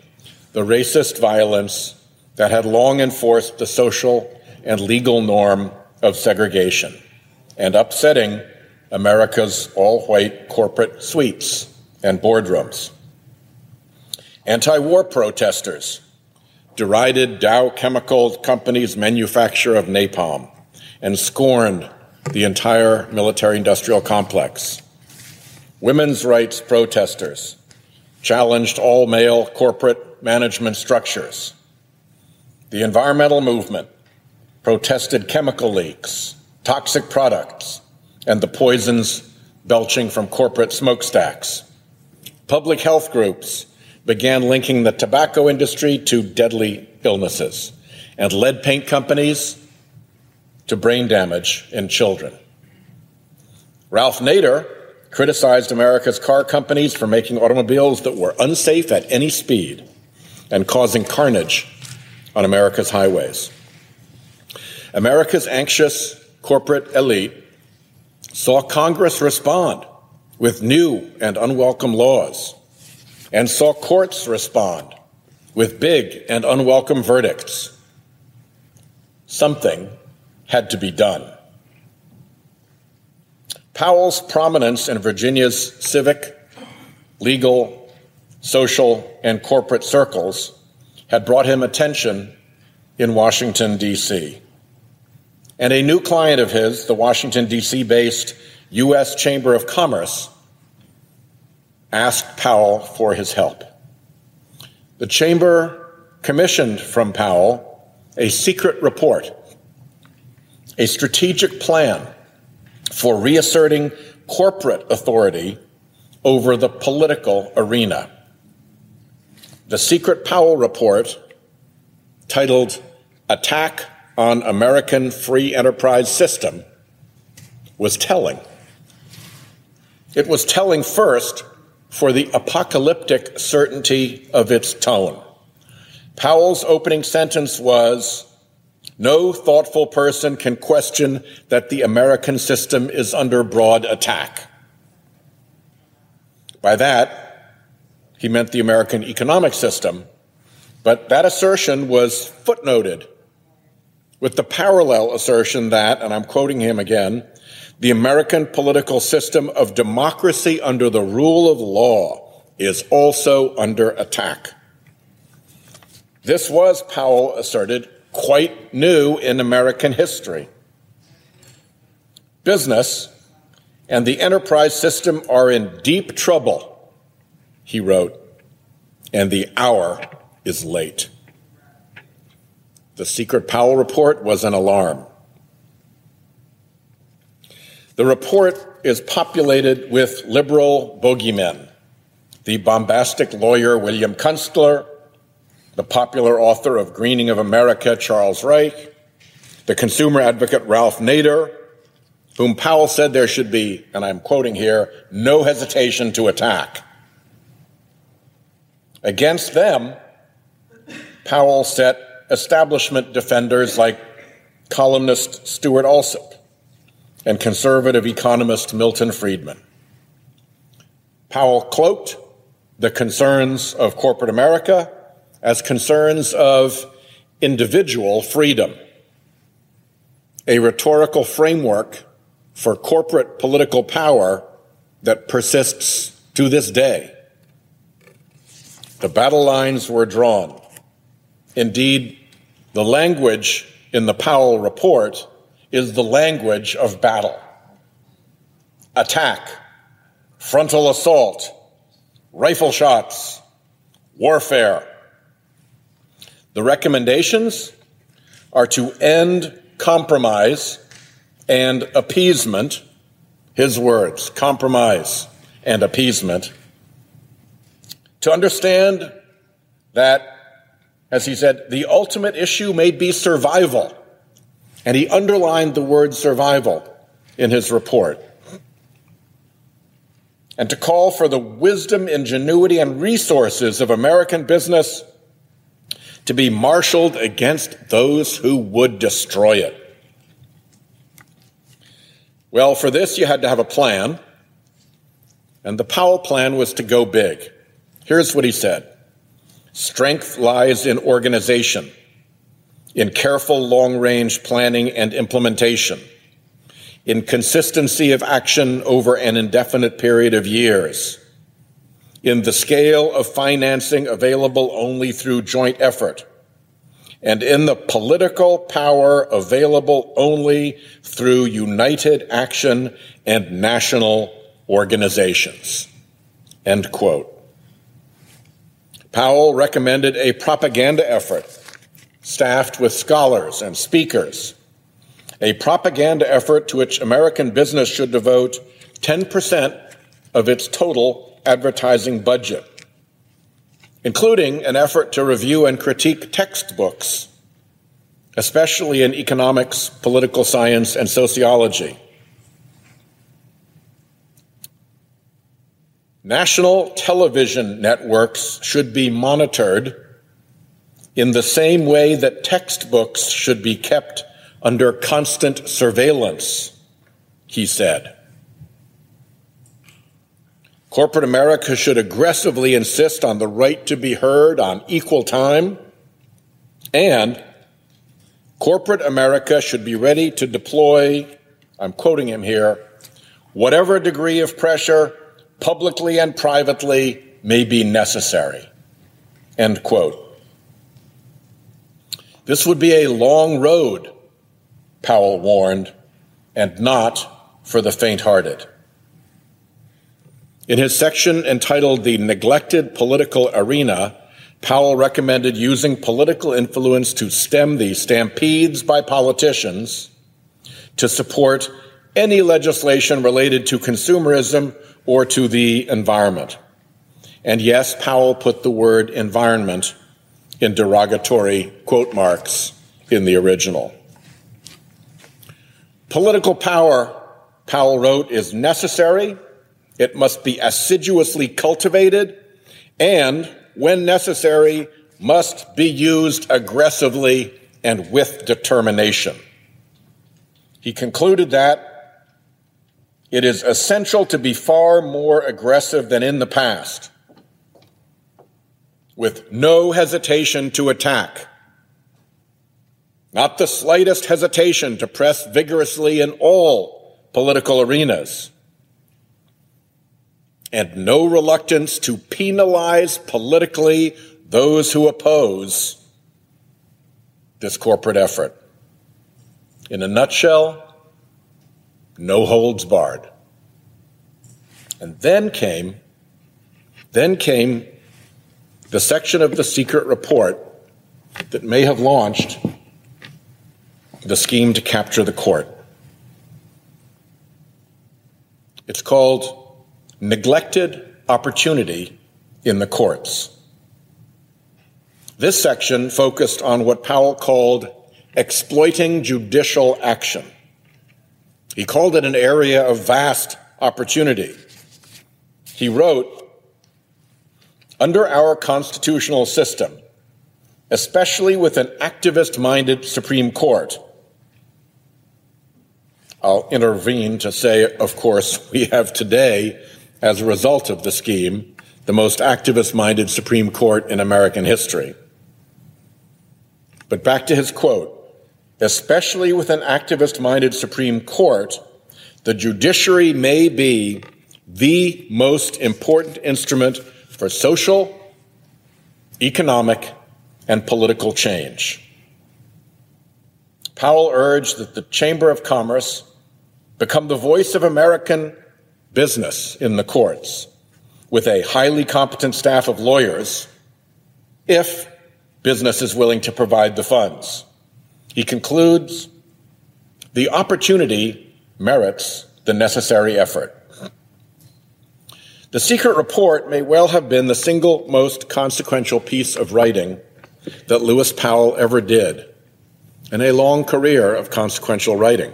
the racist violence that had long enforced the social and legal norm of segregation and upsetting America's all white corporate suites and boardrooms. Anti war protesters derided Dow Chemical Company's manufacture of napalm and scorned the entire military industrial complex. Women's rights protesters challenged all male corporate management structures. The environmental movement protested chemical leaks, toxic products, and the poisons belching from corporate smokestacks. Public health groups began linking the tobacco industry to deadly illnesses, and lead paint companies to brain damage in children. Ralph Nader criticized America's car companies for making automobiles that were unsafe at any speed and causing carnage on America's highways. America's anxious corporate elite saw Congress respond with new and unwelcome laws and saw courts respond with big and unwelcome verdicts. Something had to be done. Powell's prominence in Virginia's civic, legal, social, and corporate circles had brought him attention in Washington, D.C. And a new client of his, the Washington, D.C. based U.S. Chamber of Commerce, asked Powell for his help. The Chamber commissioned from Powell a secret report a strategic plan for reasserting corporate authority over the political arena. The secret Powell report, titled Attack on American Free Enterprise System, was telling. It was telling first for the apocalyptic certainty of its tone. Powell's opening sentence was no thoughtful person can question that the American system is under broad attack. By that, he meant the American economic system, but that assertion was footnoted with the parallel assertion that, and I'm quoting him again, the American political system of democracy under the rule of law is also under attack. This was, Powell asserted, quite new in American history. Business and the enterprise system are in deep trouble, he wrote, and the hour is late. The secret Powell report was an alarm. The report is populated with liberal bogeymen. The bombastic lawyer William Kunstler, the popular author of Greening of America, Charles Reich, the consumer advocate Ralph Nader, whom Powell said there should be, and I'm quoting here, no hesitation to attack. Against them, Powell set establishment defenders like columnist Stuart Alsop and conservative economist Milton Friedman. Powell cloaked the concerns of corporate America as concerns of individual freedom, a rhetorical framework for corporate political power that persists to this day. The battle lines were drawn. Indeed, the language in the Powell report is the language of battle. Attack, frontal assault, rifle shots, warfare. The recommendations are to end compromise and appeasement. His words, compromise and appeasement. To understand that, as he said, the ultimate issue may be survival. And he underlined the word survival in his report. And to call for the wisdom, ingenuity, and resources of American business to be marshaled against those who would destroy it. Well, for this, you had to have a plan. And the Powell plan was to go big. Here's what he said Strength lies in organization, in careful long range planning and implementation, in consistency of action over an indefinite period of years, in the scale of financing available only through joint effort, and in the political power available only through united action and national organizations. End quote. Powell recommended a propaganda effort staffed with scholars and speakers, a propaganda effort to which American business should devote 10% of its total advertising budget, including an effort to review and critique textbooks, especially in economics, political science, and sociology. National television networks should be monitored in the same way that textbooks should be kept under constant surveillance, he said. Corporate America should aggressively insist on the right to be heard on equal time, and corporate America should be ready to deploy, I'm quoting him here, whatever degree of pressure publicly and privately, may be necessary. End quote. This would be a long road, Powell warned, and not for the faint hearted. In his section entitled The Neglected Political Arena, Powell recommended using political influence to stem the stampedes by politicians to support any legislation related to consumerism or to the environment. And yes, Powell put the word environment in derogatory quote marks in the original. Political power, Powell wrote, is necessary. It must be assiduously cultivated and, when necessary, must be used aggressively and with determination. He concluded that it is essential to be far more aggressive than in the past, with no hesitation to attack, not the slightest hesitation to press vigorously in all political arenas, and no reluctance to penalize politically those who oppose this corporate effort. In a nutshell, no holds barred. And then came, then came the section of the secret report that may have launched the scheme to capture the court. It's called Neglected Opportunity in the Courts. This section focused on what Powell called exploiting judicial action. He called it an area of vast opportunity. He wrote, under our constitutional system, especially with an activist minded Supreme Court, I'll intervene to say, of course, [LAUGHS] we have today, as a result of the scheme, the most activist minded Supreme Court in American history. But back to his quote especially with an activist minded Supreme Court, the judiciary may be the most important instrument for social, economic, and political change. Powell urged that the Chamber of Commerce become the voice of American business in the courts with a highly competent staff of lawyers if business is willing to provide the funds. He concludes the opportunity merits the necessary effort. The secret report may well have been the single most consequential piece of writing that Lewis Powell ever did in a long career of consequential writing.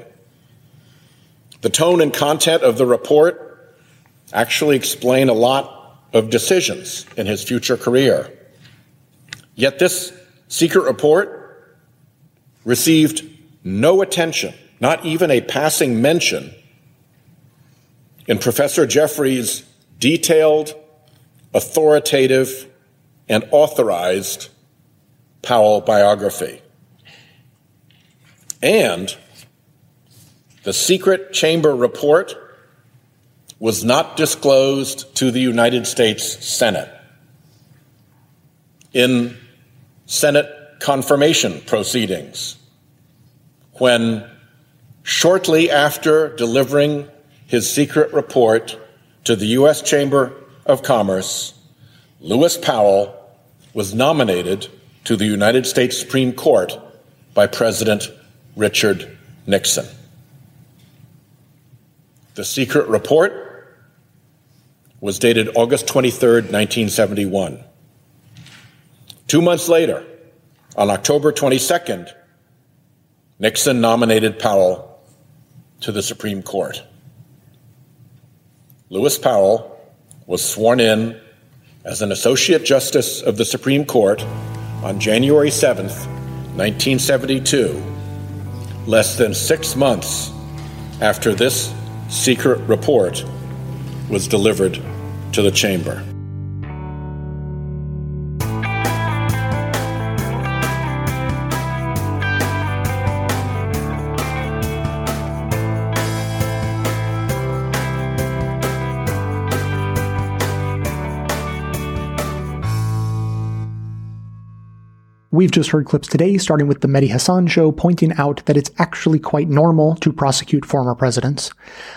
The tone and content of the report actually explain a lot of decisions in his future career. Yet this secret report received no attention, not even a passing mention, in Professor Jeffries' detailed, authoritative, and authorized Powell biography. And the secret chamber report was not disclosed to the United States Senate. In Senate confirmation proceedings, when shortly after delivering his secret report to the U.S. Chamber of Commerce, Lewis Powell was nominated to the United States Supreme Court by President Richard Nixon. The secret report was dated August 23, 1971. Two months later, on October 22nd, Nixon nominated Powell to the Supreme Court. Lewis Powell was sworn in as an Associate Justice of the Supreme Court on January 7, 1972, less than six months after this secret report was delivered to the chamber. We've just heard clips today, starting with the Mehdi Hasan show, pointing out that it's actually quite normal to prosecute former presidents.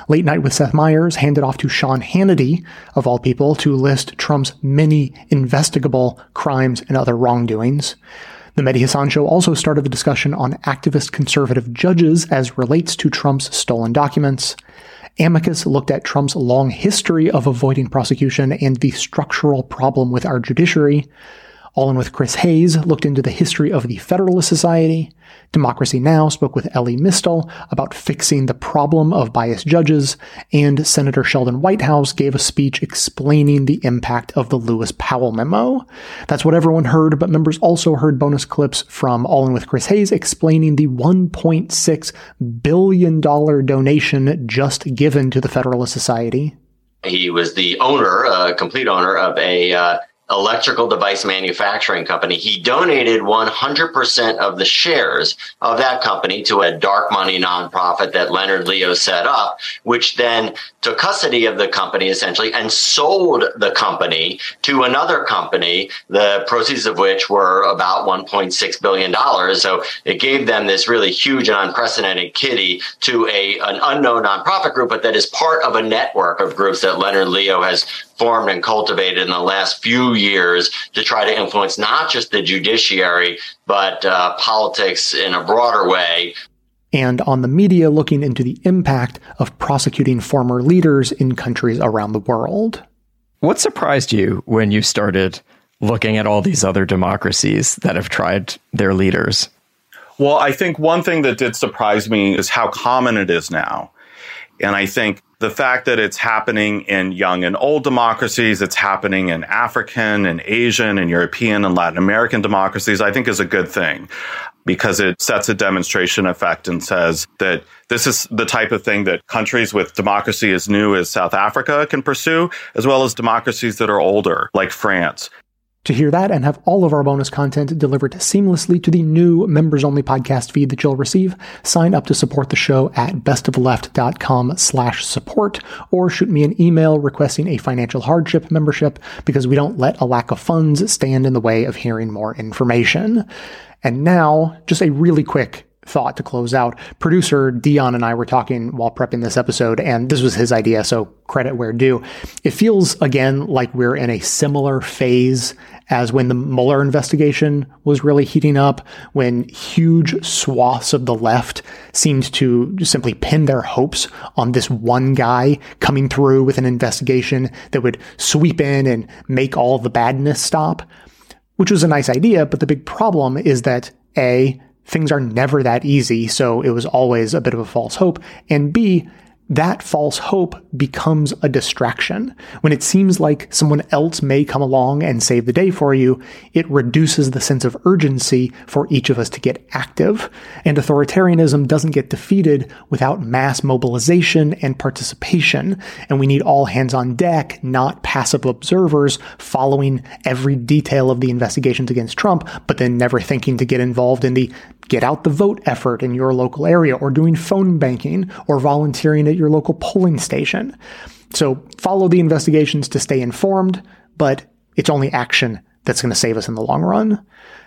Late Night with Seth Meyers handed off to Sean Hannity, of all people, to list Trump's many investigable crimes and other wrongdoings. The Mehdi Hasan show also started the discussion on activist conservative judges as relates to Trump's stolen documents. Amicus looked at Trump's long history of avoiding prosecution and the structural problem with our judiciary. All in with Chris Hayes looked into the history of the Federalist Society. Democracy Now! spoke with Elie Mystal about fixing the problem of biased judges, and Senator Sheldon Whitehouse gave a speech explaining the impact of the Lewis Powell memo. That's what everyone heard, but members also heard bonus clips from All in with Chris Hayes explaining the $1.6 billion donation just given to the Federalist Society. He was the owner, uh, complete owner of a uh, electrical device manufacturing company. He donated 100% of the shares of that company to a dark money nonprofit that Leonard Leo set up, which then took custody of the company essentially and sold the company to another company, the proceeds of which were about $1.6 billion. So it gave them this really huge and unprecedented kitty to a, an unknown nonprofit group, but that is part of a network of groups that Leonard Leo has formed and cultivated in the last few years to try to influence not just the judiciary, but uh, politics in a broader way. And on the media looking into the impact of prosecuting former leaders in countries around the world. What surprised you when you started looking at all these other democracies that have tried their leaders? Well, I think one thing that did surprise me is how common it is now. And I think the fact that it's happening in young and old democracies, it's happening in African and Asian and European and Latin American democracies, I think is a good thing because it sets a demonstration effect and says that this is the type of thing that countries with democracy as new as South Africa can pursue, as well as democracies that are older, like France. To hear that and have all of our bonus content delivered seamlessly to the new members only podcast feed that you'll receive, sign up to support the show at bestofleft.com slash support or shoot me an email requesting a financial hardship membership because we don't let a lack of funds stand in the way of hearing more information. And now, just a really quick thought to close out. Producer Deon and I were talking while prepping this episode, and this was his idea, so credit where due. It feels again like we're in a similar phase as when the Mueller investigation was really heating up, when huge swaths of the left seemed to simply pin their hopes on this one guy coming through with an investigation that would sweep in and make all the badness stop, which was a nice idea. But the big problem is that A, things are never that easy, so it was always a bit of a false hope. And B, that false hope becomes a distraction. When it seems like someone else may come along and save the day for you, it reduces the sense of urgency for each of us to get active. And authoritarianism doesn't get defeated without mass mobilization and participation. And we need all hands on deck, not passive observers following every detail of the investigations against Trump, but then never thinking to get involved in the get out the vote effort in your local area or doing phone banking or volunteering at your local polling station. So follow the investigations to stay informed, but it's only action that's going to save us in the long run.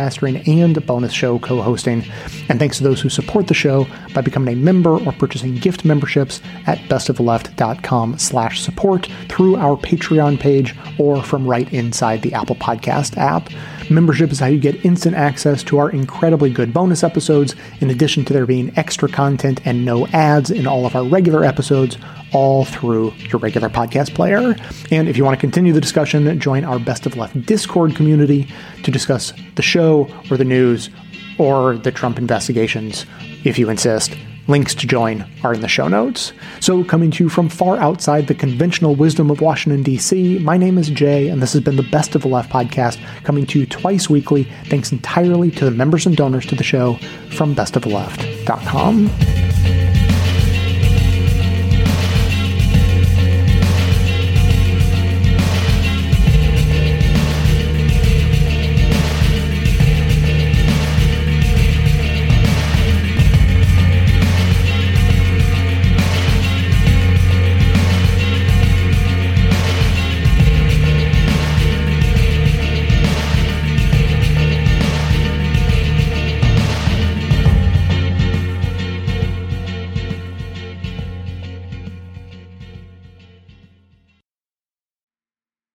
mastering, and bonus show co hosting. And thanks to those who support the show by becoming a member or purchasing gift memberships at bestofleft.com slash support through our Patreon page or from right inside the Apple Podcast app. Membership is how you get instant access to our incredibly good bonus episodes, in addition to there being extra content and no ads in all of our regular episodes, all through your regular podcast player. And if you want to continue the discussion, join our Best of Left Discord community to discuss the show or the news or the Trump investigations, if you insist. Links to join are in the show notes. So, coming to you from far outside the conventional wisdom of Washington, D.C., my name is Jay, and this has been the Best of the Left podcast, coming to you twice weekly, thanks entirely to the members and donors to the show from bestoftheleft.com.